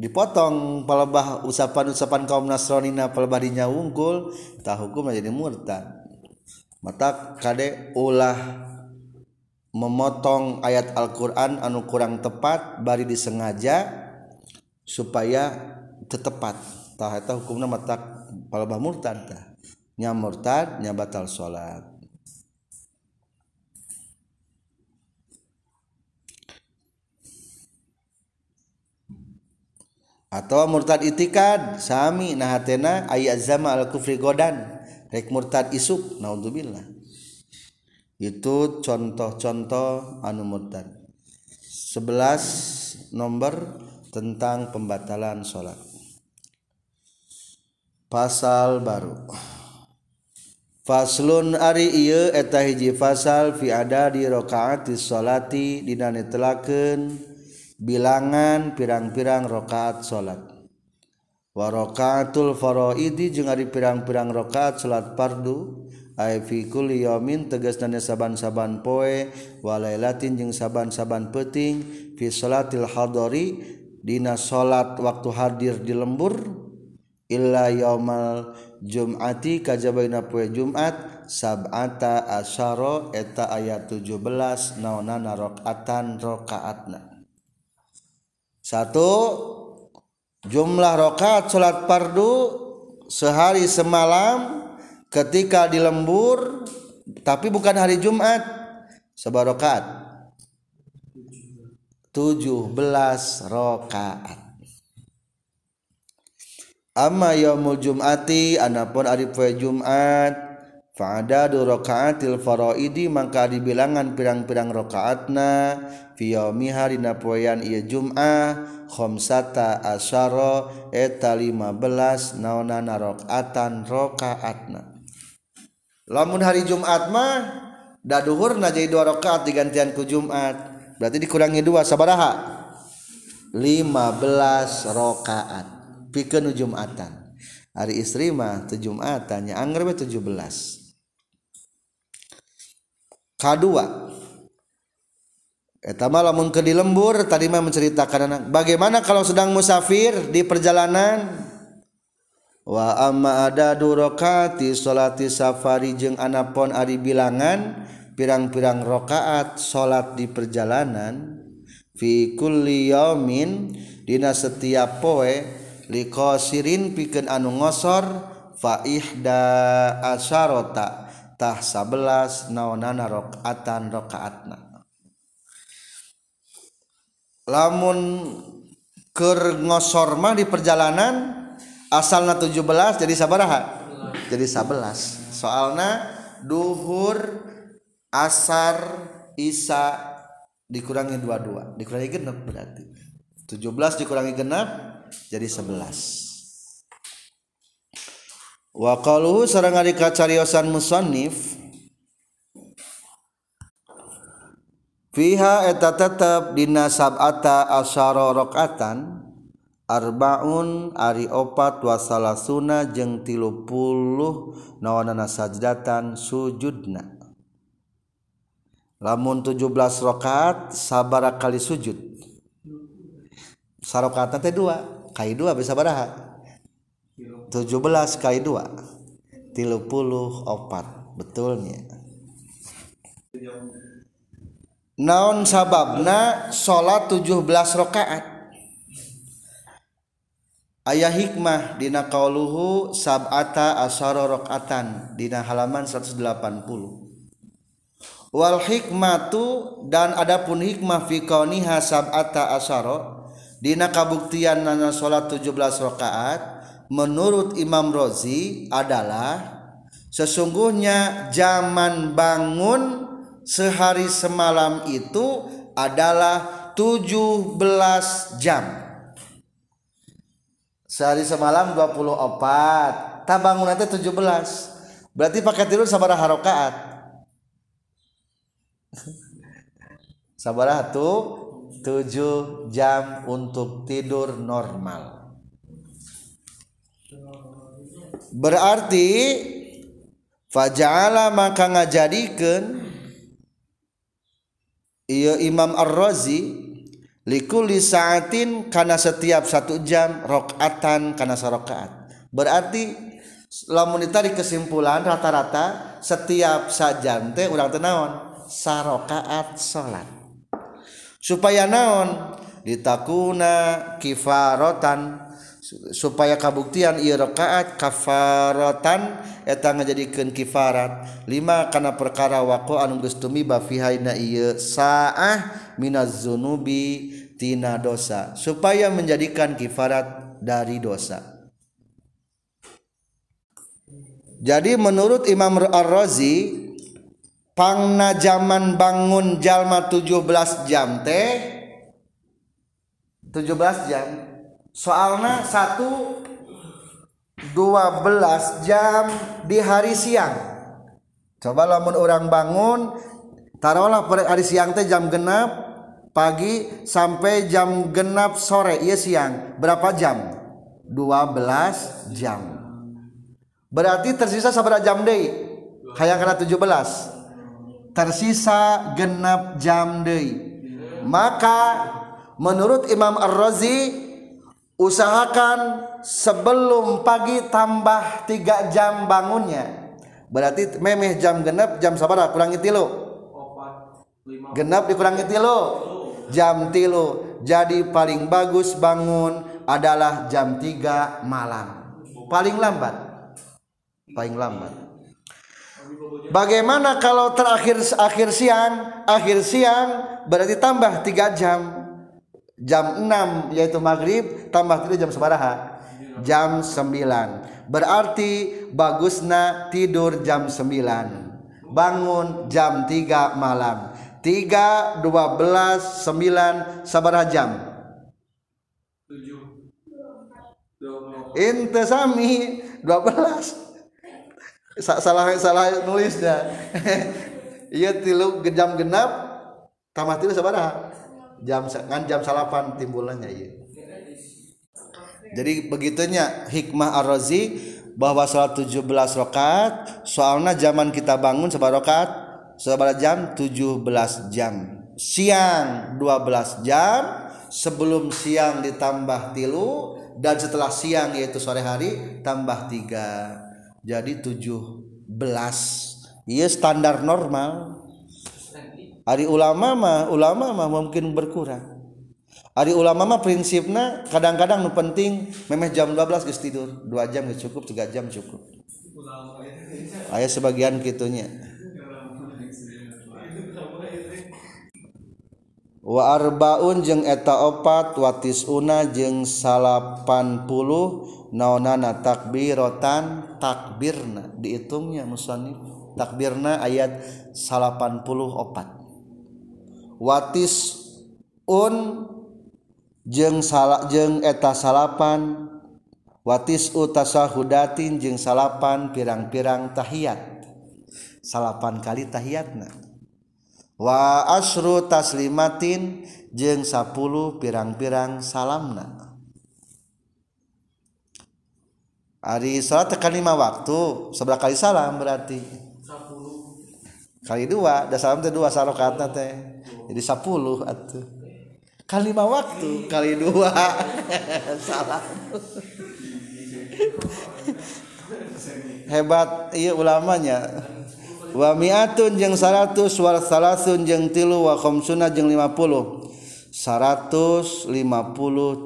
dipotong palabah usapan-usapan kaum nas Rolinapalbarnya ungkul tak hukum menjadi murtad mata Kadek ulah memotong ayat Alquran anu kurang tepat bari disengaja supayatetepattahta hukumnya matabah murtan nya murtadnya batal salat murtad itikan Sami nahatena aya alfridanrek murtad isud itu contoh-contoh anuumutand 11 nomor tentang pembatlan salat pasal baru faun Arijial fiada dikaati din telaken dan bilangan pirang-pirang rakaat salat warookatul faroidi juga pirang-pirang rakaat salat pardufikulmin tegas dannya saaban-saaban poe Walailatin jeung saaban-saaban peting fitilori Dina salat waktu hadir dilemmbur illamal jumati kajjaabae Jumat sabta asaro eta ayat 17 nananarokatan rakaatna satu jumlah rokaat sholat pardu sehari semalam ketika di lembur tapi bukan hari Jumat sebarokat 17 rokaat Amma yaumul Jum'ati anapun hari Jumat Fa'adadu raka'atil faraidi maka dibilangan pirang-pirang rakaatna fi yaumiha dina poean ieu iya Jumat khamsata asyara eta 15 naonana rakaatan rakaatna. Lamun hari Jumat mah da duhurna jadi dua rakaat digantian ku Jumat. Berarti dikurangi dua sabaraha? 15 rakaat. Pikeun Jumatan. Hari istri mah teu Jumatan, nya angger 17 kedua Eta mah lamun ke di lembur tadi mah menceritakan anak. Bagaimana kalau sedang musafir di perjalanan? Wa amma ada durokati solati safari jeng anapon ari bilangan pirang-pirang rokaat solat di perjalanan fi kulli yamin dina setiap poe likosirin piken anu ngosor fa ihda asharota tah 11 naonana rakaatan rakaatna lamun keur ngosor mah di perjalanan asalna 17 jadi sabaraha jadi 11 soalna duhur asar isa dikurangi 22 dikurangi genap berarti 17 dikurangi genap jadi 11 walu serrika carsan musonif pihaeta tetap dinastaarokatatanarbaun Aripat wasalauna jeng tilupul na nasajtan sujudna lamun 17 rakaat saaba kali sujud saatan T2 ka2 bisa padaha 17 kali 2 30 opat betulnya naon sababna sholat 17 rakaat ayah hikmah dina kauluhu sab'ata asaro rakaatan dina halaman 180 wal hikmatu dan adapun hikmah fi kauniha sab'ata asaro dina kabuktian nana sholat 17 rakaat menurut Imam Rozi adalah sesungguhnya zaman bangun sehari semalam itu adalah 17 jam. Sehari semalam 24, tak bangun nanti 17. Berarti pakai tidur sabar harokaat. sabar tuh 7 jam untuk tidur normal Hai berarti Fajaala maka ngajakan yo Imam arrozi liuli saatin karena setiap satu jamrokatan karena saokaat berarti selama dari kesimpulan rata-rata setiap saja teh ulang tenaon saokaat salat supaya naon ditakuna kifarotan pada supaya kabuktian ia rakaat kafaratan eta ngajadikeun kifarat lima kana perkara waqo anu geus tumiba fi haina ieu saah minaz zunubi tina dosa supaya menjadikan kifarat dari dosa jadi menurut Imam Ar-Razi pangna zaman bangun jalma 17 jam teh 17 jam soalnya 12 jam di hari siang coba laun orang bangun Tarlah hari siang teh jam genap pagi sampai jam genap sore Yes siang berapa jam 12 jam berarti tersisa sabera jam Day aya ke 17 tersisa genap jam De maka menurut Imamarrozi yang usahakan sebelum pagi tambah tiga jam bangunnya berarti memeh jam genep jam sabar kurangi tilu genep dikurangi tilu jam tilu jadi paling bagus bangun adalah jam tiga malam paling lambat paling lambat Bagaimana kalau terakhir akhir siang? Akhir siang berarti tambah tiga jam jam 6 yaitu maghrib tambah tidur jam sebaraha jam 9 berarti bagusna tidur jam 9 bangun jam 3 malam 3 12 9 sabaraha jam Inte sami 12 salah salah nulisnya iya tilu jam genap tamat tilu sabaraha jam ngan jam salapan timbulannya ya. Jadi begitunya hikmah Ar-Razi bahwa sholat 17 rakaat soalnya zaman kita bangun sebar rakaat sebar jam 17 jam siang 12 jam sebelum siang ditambah tilu dan setelah siang yaitu sore hari tambah tiga jadi 17 iya standar normal Ari ulama mah ulama mah mungkin berkurang. Ari ulama mah prinsipnya kadang-kadang nu penting memeh jam 12 geus tidur, 2 jam geus cukup, tiga jam cukup. Aya sebagian kitunya. Wa arbaun jeung eta opat watis una jeung salapan puluh naonana takbirotan takbirna dihitungnya musanif takbirna ayat salapan puluh opat Watisngng eta salapan watis jeng salapan pirang-pirangtahiyaat salapan kalitahiyaat Nahn jeng 10 pirang-pirang salamna hari salakan lima waktu sebelah Ka salam berarti kali dua ada salah kedua salah kata teh di 10 atuh kalilima waktu kali dua hebat ulamanya wamiun 100un tilu wakoms 50 150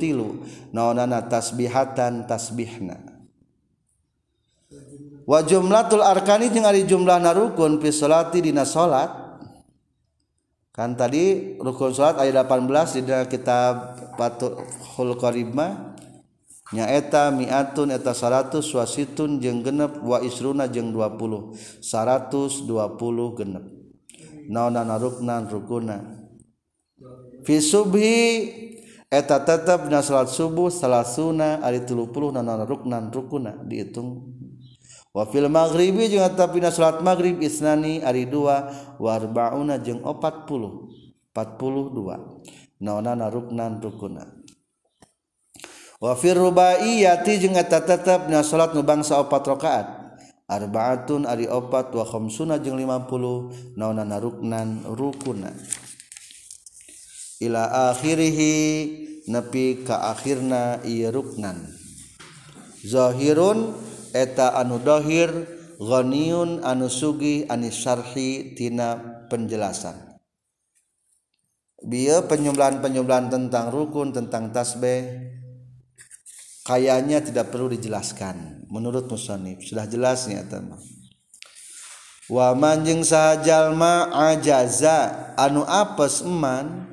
tilu nona tasbihatan tasbihna wajum latul Arkan di jumlah na rukun pisti di salat tadi rukun salat ayat 18 tidak kita pattukhul Qbanyaeta miaatun eta 100 wasititu je genep waisuna je 20 120 genepnan vis eta tetaplat subuh salahunanan ru dihitung wa maghribwi tapi salat magrib Isnani Ari dua warbauna o42 nona naruknan ru wafir rubbaati tetap salat nu bangsa opat rakaat Arbaun Ari opat wasna 50na nanan rukun Ila akhirihi nepi kahirnananhirun anu Dhohirronniun anus Sugi Anisarhitina penjelasan biaya penjumahan- penjumlahan tentang rukun tentang tas B kayaknya tidak perlu dijelaskan menurut musib sudah jelasnya teman wamanngsalmajaza anupes eman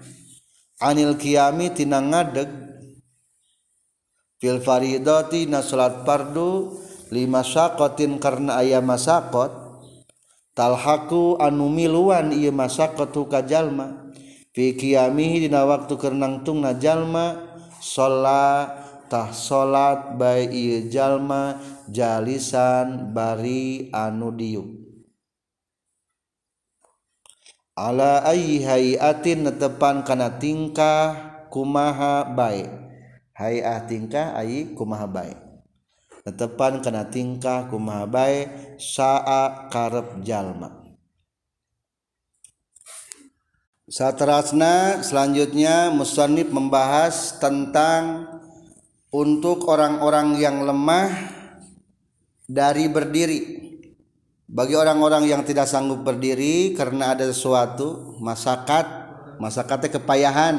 Anil Kiami tin ngadeg filfarti nast Pardu masaakotin karena ayam masaot talhaku anu milan ia masa keka jalma pikiamidina waktu keang tunga jalma salatah salat bayjallma jalisan bari anu di ala haiin netepan karena tingkah kumaha baik Hai ah tingkah ayikuma baik tetepan kena tingkah kumaha bae saa karep jalma Satrasna selanjutnya Musonib membahas tentang untuk orang-orang yang lemah dari berdiri bagi orang-orang yang tidak sanggup berdiri karena ada sesuatu masyarakat masyarakatnya kepayahan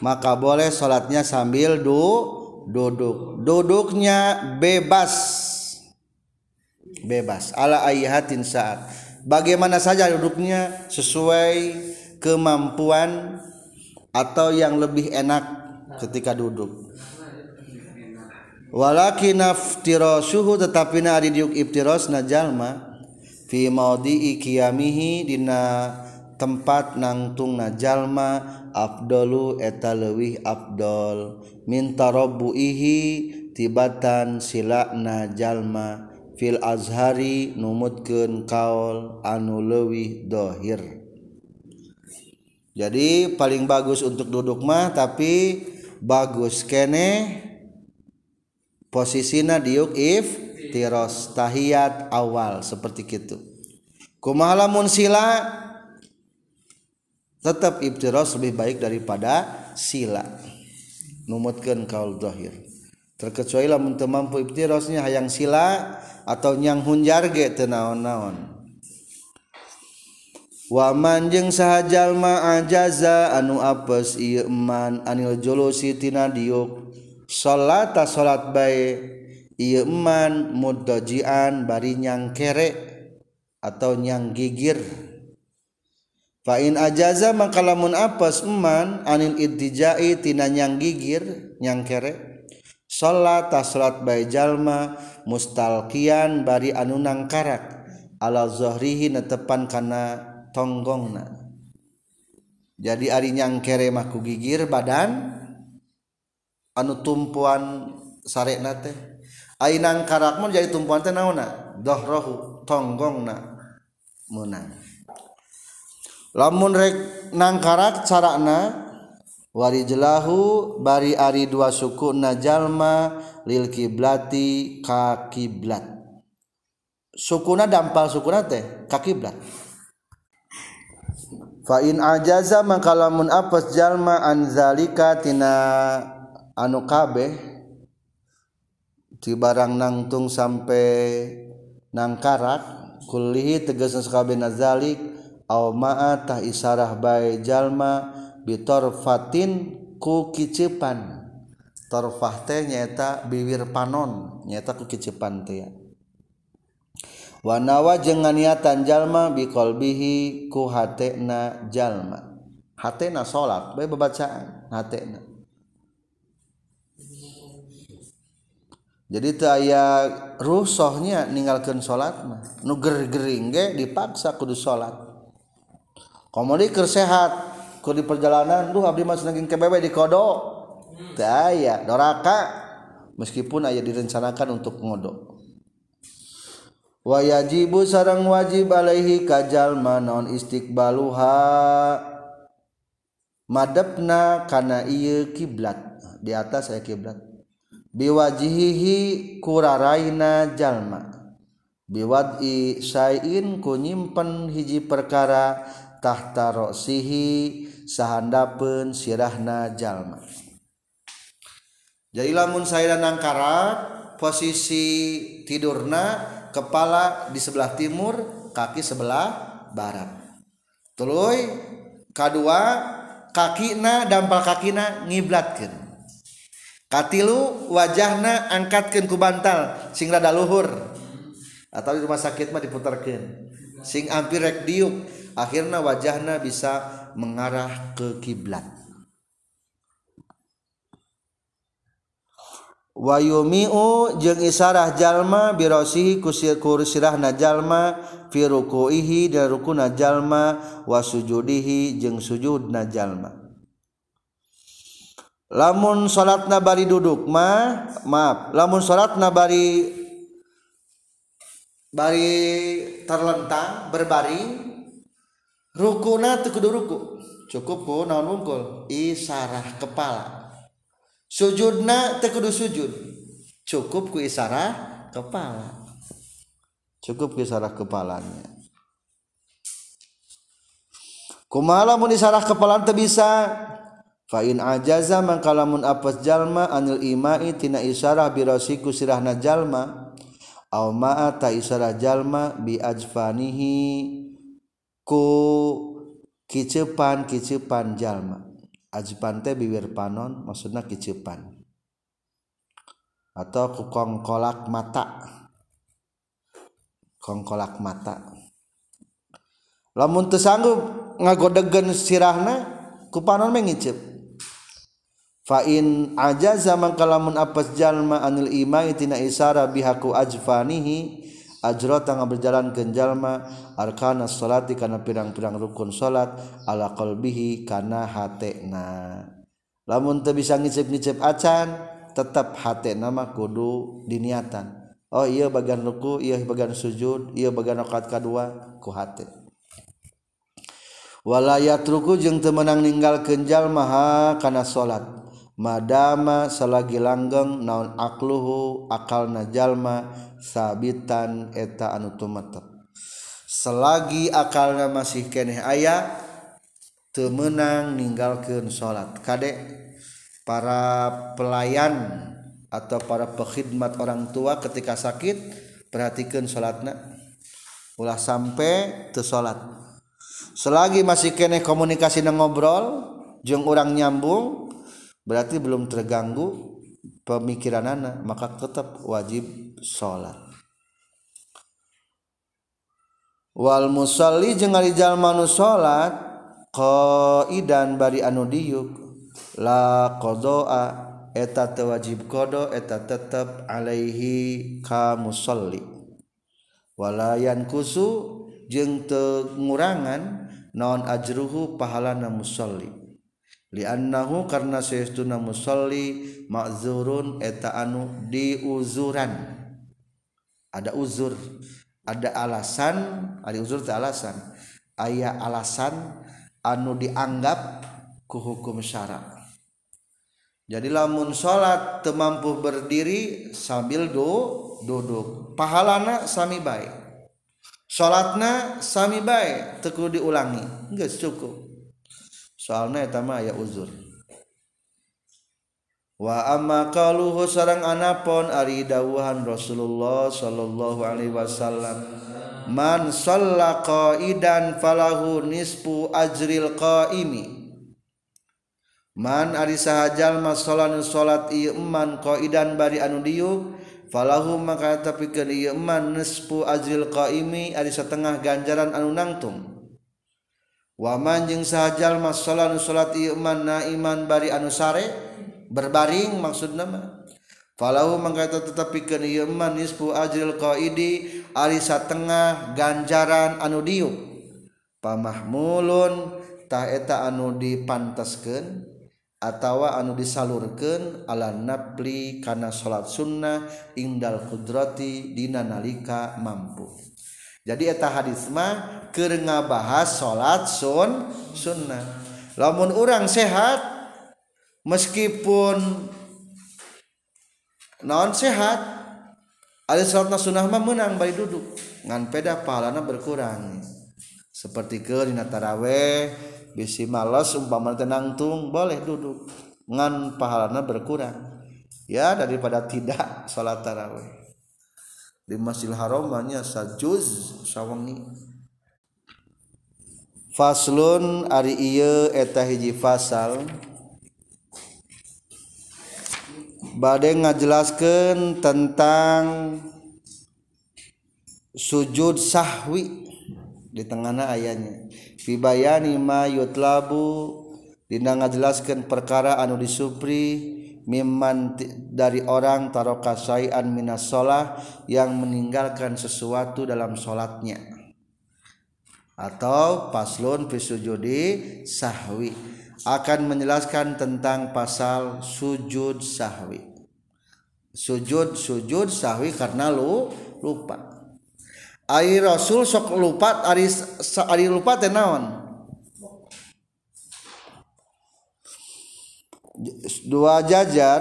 maka boleh sholatnya sambil duduk duduk duduknya bebas bebas ala ayahatin saat bagaimana saja duduknya sesuai kemampuan atau yang lebih enak ketika duduk walakin aftirasuhu tetapi na diuk iftiras jalma fi maudi qiyamihi dina tempat nangtung najallma Abdullu eta lewih Abdul minta ihi tibatan silakna jalma fil azhari numutkeun kaol anu lewih dohir jadi paling bagus untuk duduk mah tapi bagus kene posisina diuk if tiros tahiyat awal seperti itu kumalamun sila tetap Itiros lebih baik daripada sila memutkan kauul dzahir terkecuilah untuk mampu itirosnya hay yang sila atau nyanghun jarge tenaon-naon wa man jeng sahjallmajaza anupes Iman anillositina diuk sala salat baikman mudjian barinyang kerek atau nyang giggir dan ajaza makakalamunnapasman anil ittinanyang giggir nyang kerek salat taslat Bajallma mustalqian bari anunang karak alazohrihi natepankana tonggong na jadi arinyang kere mahku giggir badan anu tumpuan sare na tehang karakmu menjadi tumpuan tenauuna dorohu tonggong na menanganya lamunrek nangngkarat carana wari jelau bari ari dua sukunajallma lilqiblati kakiblat sukuna dampal suukura teh kakiblatjaza maka lamun apa Jalma Anzalikatina anukabeh di barang nangtung sampai nangngkaratkullihi tegesuskab Nazalika tah isyarah Bajallma Bitorfatin kuicipan thofate nyata biwir panon nyata kuicipanwananawa je nga niatan Jalma bikolbihhi kunajallma hatna salat baca jadi ta rusohnya meninggalkan salatma nuger-gering ge dipaksa kudu salat mau dikersehat kau di perjalanan tuh habli Mas naging kebebe di kodo sayaa hmm. doraka meskipun aya direncanakan untuk ngodo wayajibu sarang wajib balaaihi Kajjalman non Istiqbaluha Mabnakana kiblat di atas saya kiblat diwajihihi kuinajallmawa ku nyimpen hiji perkara dan tahta roksihi sahandapeun sirahna jalma jadi lamun saya dan angkara posisi tidurna kepala di sebelah timur kaki sebelah barat teluy kedua kakina dampal kakina ngiblatkan katilu wajahna angkatkan ku bantal sing rada luhur atau di rumah sakit mah diputarkan sing ampir rek diuk akhirnya wajahnya bisa mengarah ke kiblat wayumiu jeung isarah jalma birosihi kusir kursirahna jalma fi rukuihi dan ruku jalma wasujudihi jeung sujud jalma lamun salat nabari duduk ma maaf lamun salat nabari bari terlentang berbaring rukuna teu kudu ruku cukup ku naon wungkul isarah kepala sujudna teu kudu sujud cukup ku isarah kepala cukup ku isarah kepalanya kumaha mun isarah kepala teu bisa Fa'in ajaza mangkalamun apes jalma anil imai tina isarah birasiku sirahna jalma Aw ta isarah jalma bi ajfanihi ku kicepan kicepan jalma ajipan teh bibir panon maksudna kicepan atau ku kongkolak mata kongkolak mata lamun teu sanggup ngagodegen sirahna ku panon mengicep fa'in aja zaman kalamun apas jalma anil imai tina isara bihaku ajfanihi ajrota nga berjalan ke jalma arkana salati kana pirang-pirang rukun salat ala qalbihi kana hatena lamun teu bisa ngicip-ngicip acan tetap hatena mah kudu diniatan oh iya bagian ruku iya bagian sujud iya bagian rakaat kedua ku hate walayat ruku jeung teu meunang ninggalkeun jalma kana salat madamma selagi langgeng naon aluhu akal najjallma sabitn eta anutumselagi akalnya masih kene ayaah Temenang meninggal keun salat Kadek para pelayan atau para pehitmat orang tua ketika sakit perhatikan salat Ulah sampai te salatselagi masih kene komunikasi na ngobroljung urang nyambung, berarti belum terganggu pemikiran anak maka tetap wajib sholat wal musalli jeung ari jalma nu salat qaidan bari anu diuk la qadha eta teu wajib eta tetep alaihi ka musalli walayan kusu jeung teu ngurangan non ajruhu pahalana musalli anna karenaestuna muli makzuruneta anu diuzuran ada uzur ada alasan adaur alasan ayaah alasan anu dianggap ke hukumya jadilahmun salatampmpu berdiri sambil do duduk pahalana Sami bai salatna Sami baik tegu diulangi nggak cukup soalnya mah ya uzur wa amma qaluhu sarang anapon ari dawuhan Rasulullah sallallahu alaihi wasallam man shalla qaidan falahu nisfu ajril qaimi Man ari sahajal mas salat salat ieu man qaidan bari anu diuk falahu maka tapi ieu man nisfu ajril qaimi ari setengah ganjaran anu nangtung wamanjeng saja masalah nu salat mana iman bari anu sare berbaring maksud nama kalau mengaita tetapi ke manisil qidi Alisa Tengah ganjaran anu di pamah Mulun taeta anu dipantesken atautawa anu disalurkan ala napli karena salat sunnah indal khudroti Dina nalika mampu jadi eta hadits mah bahas salat sun sunnah lamun orang sehat meskipun non sehat ada salat sunnah mah menang bari duduk ngan peda pahalana berkurang seperti ke dina taraweh bisi malas umpama tung boleh duduk ngan pahalana berkurang ya daripada tidak salat taraweh mas haromanya saju fa Ari badai ngajelaskan tentang sujud sahahwi di tengaha ayahnya Vibayani mayut labu Dinda ngajelaskan perkara anu di Supri dan mimman dari orang taroka an minas sholah yang meninggalkan sesuatu dalam solatnya atau paslon fisujudi sahwi akan menjelaskan tentang pasal sujud sahwi sujud sujud sahwi karena lu lupa Ari Rasul sok lupa ari lupa tenawan dua jajar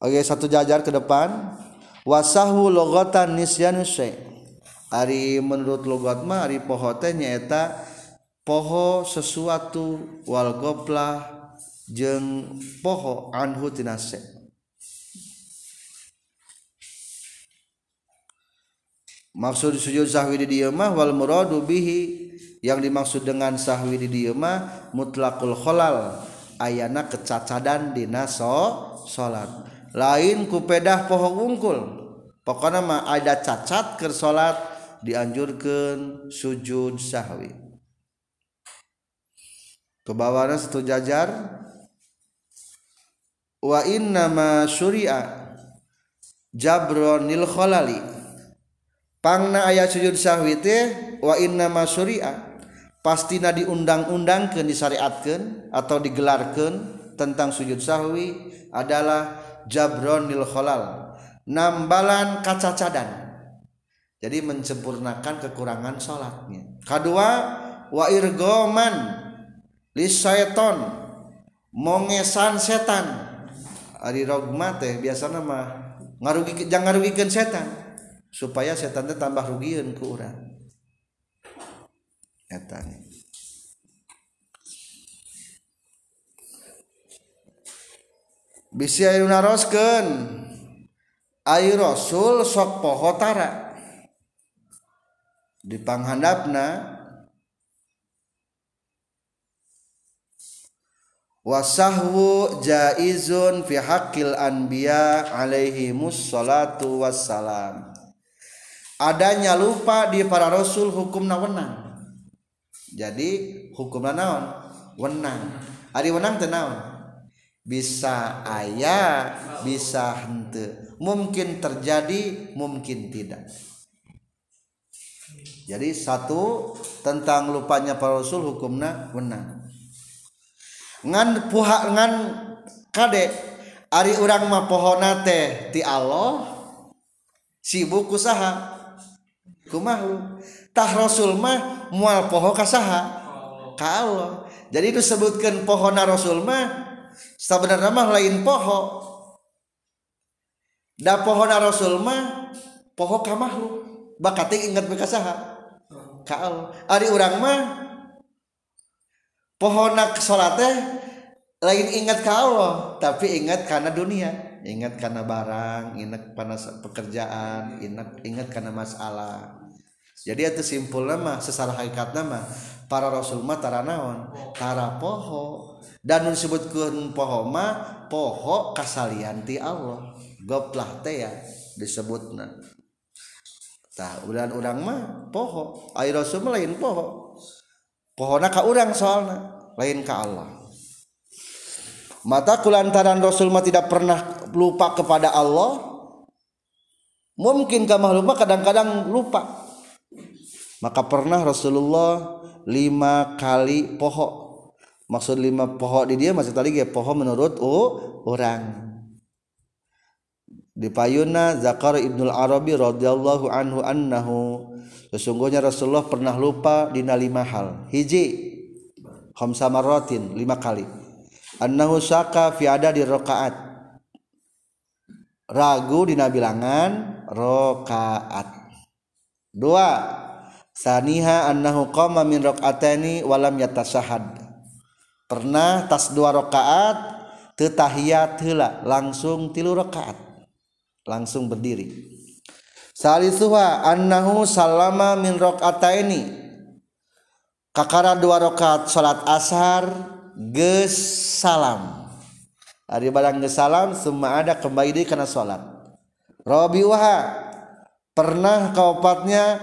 oke satu jajar ke depan wasahu logotan hari menurut logoari pohotenyata poho sesuatuwal gobla jeng poho maksud sujudwidimahwalbihhi yang dimaksud dengan sahwi di diema mutlakul kholal ayana kecacadan dina so salat lain kupedah poho wungkul pokoknya mah ada cacat ke salat dianjurkan sujud sahwi bawahnya satu jajar wa inna ma syuri'a jabronil kholali pangna ayat sujud sahwi teh wa inna ma syuri'a pastina diundang-undang ke disariatatkan atau digelarkan tentang sujud sawwi adalah jabron lilholal nambalan kacacadan jadi mencempurnakan kekurangan salatnya K2 wair gomanton monsan setanmate biasa nama ngarugi jangan ngarugikan setan supaya setannya tambah rugi ke orang etanya bisi ayu Rosken, ayu rasul sok poho tara di panghandapna wasahwu jaizun fi haqqil anbiya alaihi musallatu wassalam adanya lupa di para rasul hukum wenang jadi hukum naon wenang Ari wenang tenang bisa ayah bisa hente mungkin terjadi mungkin tidak jadi satu tentang lupanya para rasul hukumna wenang ngan puha ngan kade ari urang mah pohona teh ti Allah sibuk usaha kumah tah Rasul mah mual poho kasaha kalau jadi disebutkan na Rasul mah sebenarnya mah lain poho da pohon Rasul mah poho ka makhluk bakati ingat bekasaha kalau ari urang mah nak solate lain ingat ka Allah tapi ingat karena dunia ingat karena barang ingat karena pekerjaan ingat ingat karena masalah jadi itu simpul nama sesara hakikat nama para rasul mah tara naon tara poho dan disebutkan poho mah poho kasalian Allah goplah teh ya disebutna tah ulan urang ma poho ai rasul mah lain poho pohona ka urang soalna lain ka Allah mata kulantaran rasul mah tidak pernah lupa kepada Allah mungkin ke makhluk kadang-kadang lupa maka pernah Rasulullah lima kali pohon, maksud lima pohon di dia maksud tadi ya pohon menurut oh, orang di payuna Zakar Ibnul Arabi radhiyallahu anhu annahu sesungguhnya Rasulullah pernah lupa dina lima hal hiji khamsa lima kali annahu syaka fi ada di rakaat ragu dina bilangan rakaat dua saniha annahu qama min rakaatani walam yatasahad pernah tas dua rakaat teu tahiyat heula langsung tilu rakaat langsung berdiri salisuha annahu salama min rakaataini kakara dua rakaat salat ashar geus salam Ari barang geus salam semua ada kembali karena kana salat Rabiuha pernah kaopatnya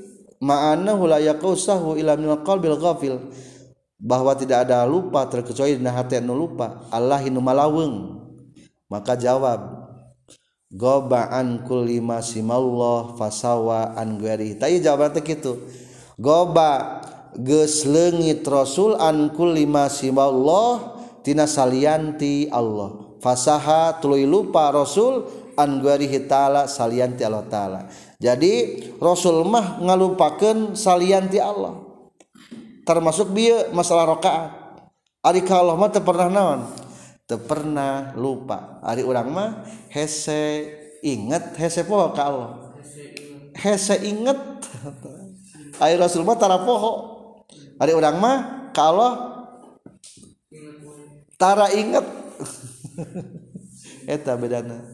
Maana la sahu ila minal qalbil ghafil bahwa tidak ada lupa terkecuali dina hati anu lupa Allah inu malaweng maka jawab gobaan kulli ma simallah fasawa an ghairi tapi jawabannya teh goba gitu. geus leungit rasul an kulli ma simallah tina salianti Allah fasaha tuluy lupa rasul an ghairi taala salianti Allah taala jadi Rasullah ngauppaakan salianti Allah termasuk bi masalah raka A kalaumah pernah nawan pernah lupa Ari urangma hese inget hesek kalau hese inget A Rasullahtara pohok u kalautara inget etta bedana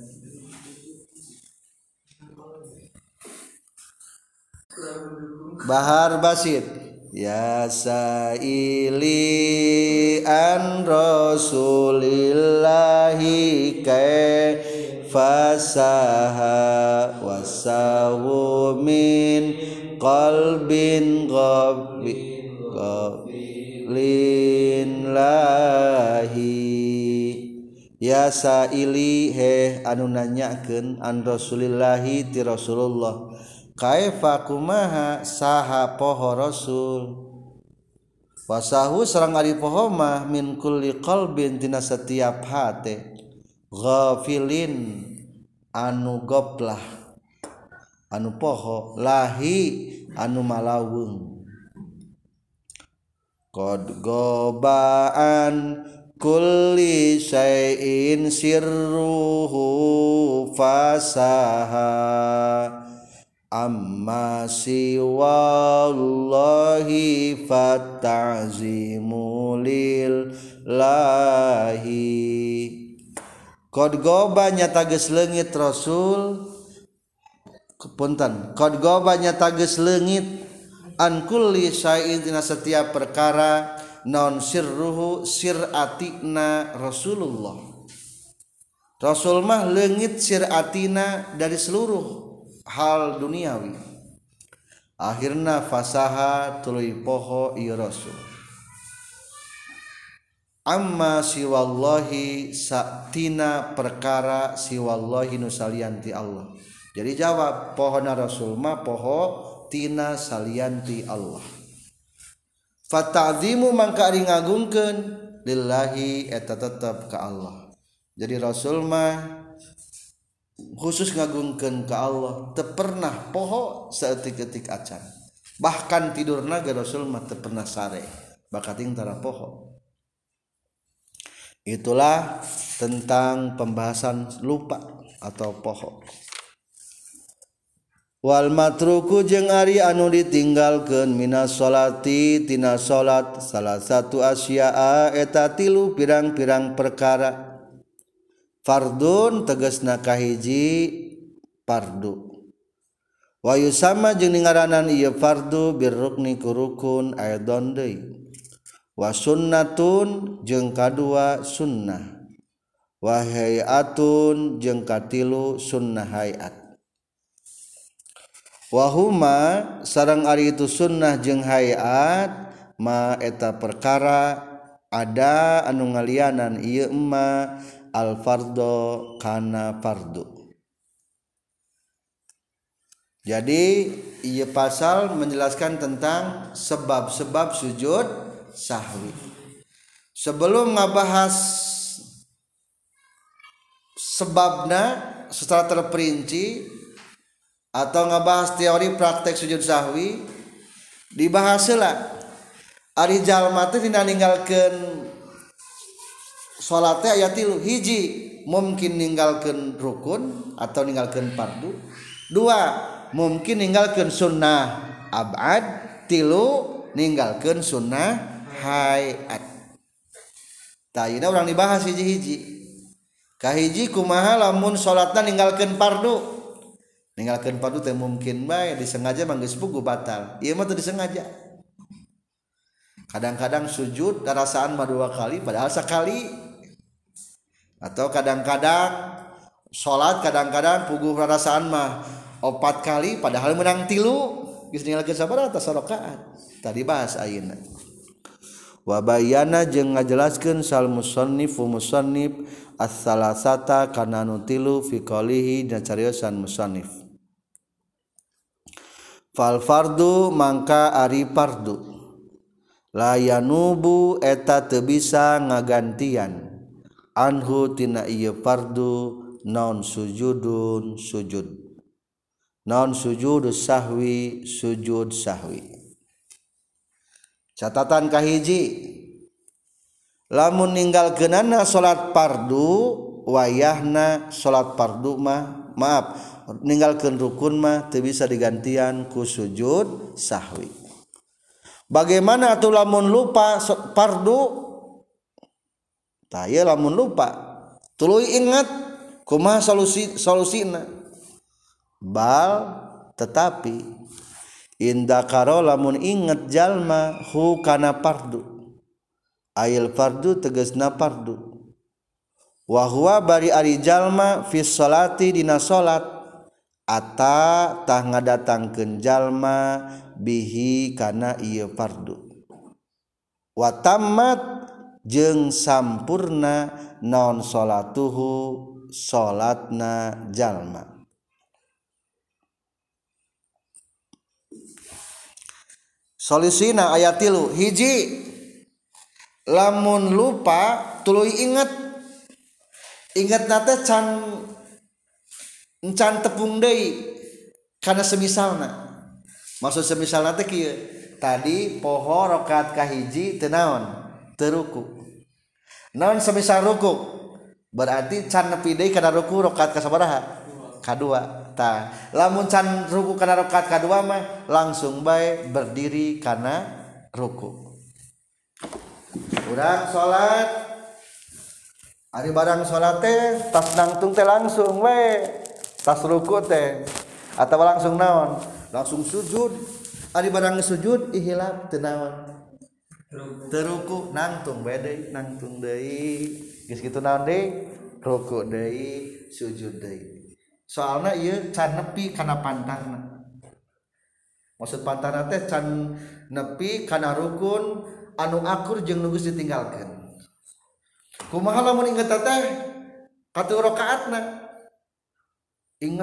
Bahar basit Yasailianroulillahi kee faaha wasmin qol bin qbi qlinhi Yasaili he anu nanyaken and Raulillahiti Rasulullah kaifa kumaha saha poho rasul wasahu sareng ari poho mah min kulli qalbin dina setiap hate ghafilin anu goblah anu poho lahi anu malawung qad gobaan kulli syai'in sirruhu fasaha amma allahi fata'zimu lahi. Kod goba nyata geus leungit Rasul kepuntan Kod goba nyata geus leungit an kulli syai'in setiap perkara non sirruhu siratina Rasulullah Rasul mah leungit siratina dari seluruh hal duniawi akhirna fasaha tului poho Iya rasul amma siwallahi saktina perkara siwallahi nusalianti Allah jadi jawab pohon rasul ma poho tina salianti Allah Fatadimu mangka ari ngagungkeun lillahi eta tetep ka Allah jadi rasul mah khusus ngagungkan ke Allah tepernah poho seetik-etik acan bahkan tidur naga Rasul mah pernah sare bakat tara poho itulah tentang pembahasan lupa atau poho wal matruku jeng ari anu ditinggalkan minas sholati tina sholat salah satu asyaa etatilu tilu pirang-pirang perkara pardun teges nakahiji pardu Wahyu sama jeninggaraan ia pardhu birruknikurukun aya doni wasunnaun jengka dua sunnah wahai atun jengka tilu sunnah hayatwahuma sarang Ari itu sunnah jenghaat Maeeta perkara ada anu ngalianan ma yang al fardo kana fardu jadi ia pasal menjelaskan tentang sebab-sebab sujud sahwi sebelum ngabahas sebabnya secara terperinci atau ngebahas teori praktek sujud sahwi dibahaslah Ari jalma teh ninggalkan salalu hiji mungkin meninggalkan rukun atau meninggalkan pardu dua mungkin meninggalkan sunnah abad tilu meninggalkan sunnah dibahas hijihikah hij ku ma lamun salat meninggalkan pardu meninggalkan mungkin baik disengaja manggis puku batal disengaja kadang-kadang sujud dan rasaan ma dua kali padaal kali dia atau kadang-kadang salat kadang-kadang puguh ra rasaan mah opat kali padahal menang tilu bisnis lagi sabar atas sokaat tadi bahas wabayana je ngajelaskan Salmusonifsonib asata Kanutillu fikolihi dansan musonif valfardu Maka Aripardulayanyanubu eta te bisa ngagantian. du sujudun sujudon sujudwi sujud sawwi catatankah hiji lamun meninggal genana salat pardu wayahna salat pardu mah maaf meninggalkan rukun mah bisa digatianku sujud sawwi Bagaimana atau lamun lupa pardu untuk lamun lupa tulu ingat kuma solusi solu bal tetapi inda karo lamun ingat Jalma hukana pardu A fardu teges naparduwahwa bari arijallma fishatidina salat At ta datang kejallma bihikana fardu wat ta sammpuna nonholatuhu salatnajal soluina aya hiji lamun lupa tulu ingat ingat tepung karena semisalmaksud semisal tadi poho rakaatkah hiji tenaun teruku non semisal ruku berarti can nepi deui kana ruku rokat ke sabaraha kadua tah lamun can ruku kana rokat kadua mah langsung bae berdiri kana ruku urang salat ari barang salat teh tas nangtung teh langsung we tas ruku teh atau langsung naon langsung sujud ari barang sujud ihilap teu naon teruku natung bedai nangtung sujud soalnya can karena pantang maksud pantan nepi karena rukun anu akur je ngu ditinggalkan in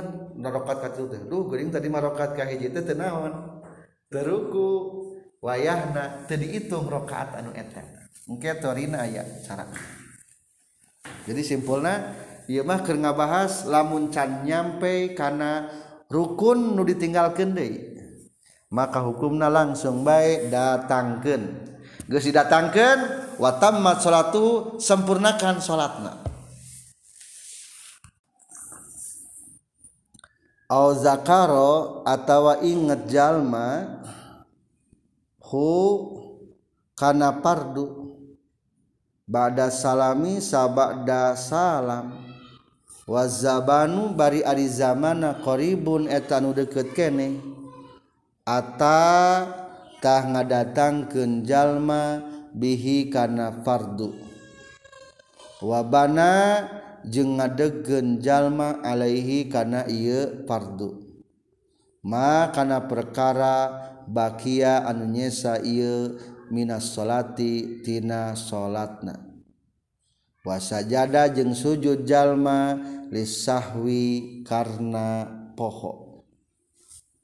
teruku wayahna teu diitung rakaat anu eta engke torina aya cara jadi simpulna ieu mah keur ngabahas lamun can nyampe kana rukun nu ditinggalkeun deui maka hukumna langsung baik datangkeun geus didatangkeun wa tammat salatu sempurnakan salatna au zakaro atawa inget jalma kana pardu baddah salami sabak das salam wazau bari ari zaman koribun etanu deketkem Atkah ngadatang kejallma bihi karena farhu waban je ngadegejallma Alaihi karena ye pardu makan perkara dan bakia an Minatitina salatna puasa jada je sujud jalmawi karena Pohok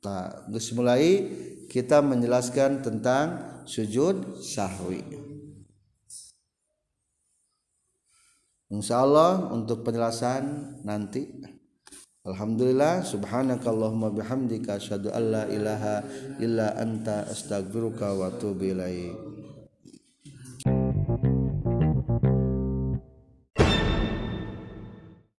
tak mulai kita menjelaskan tentang sujud sahahwi Insya Allah untuk penjelasan nanti Quran Alhamdulillah subhanaka Allah mabihamdika Shadu Allah ilaha illa anta stagguruka watu bilai.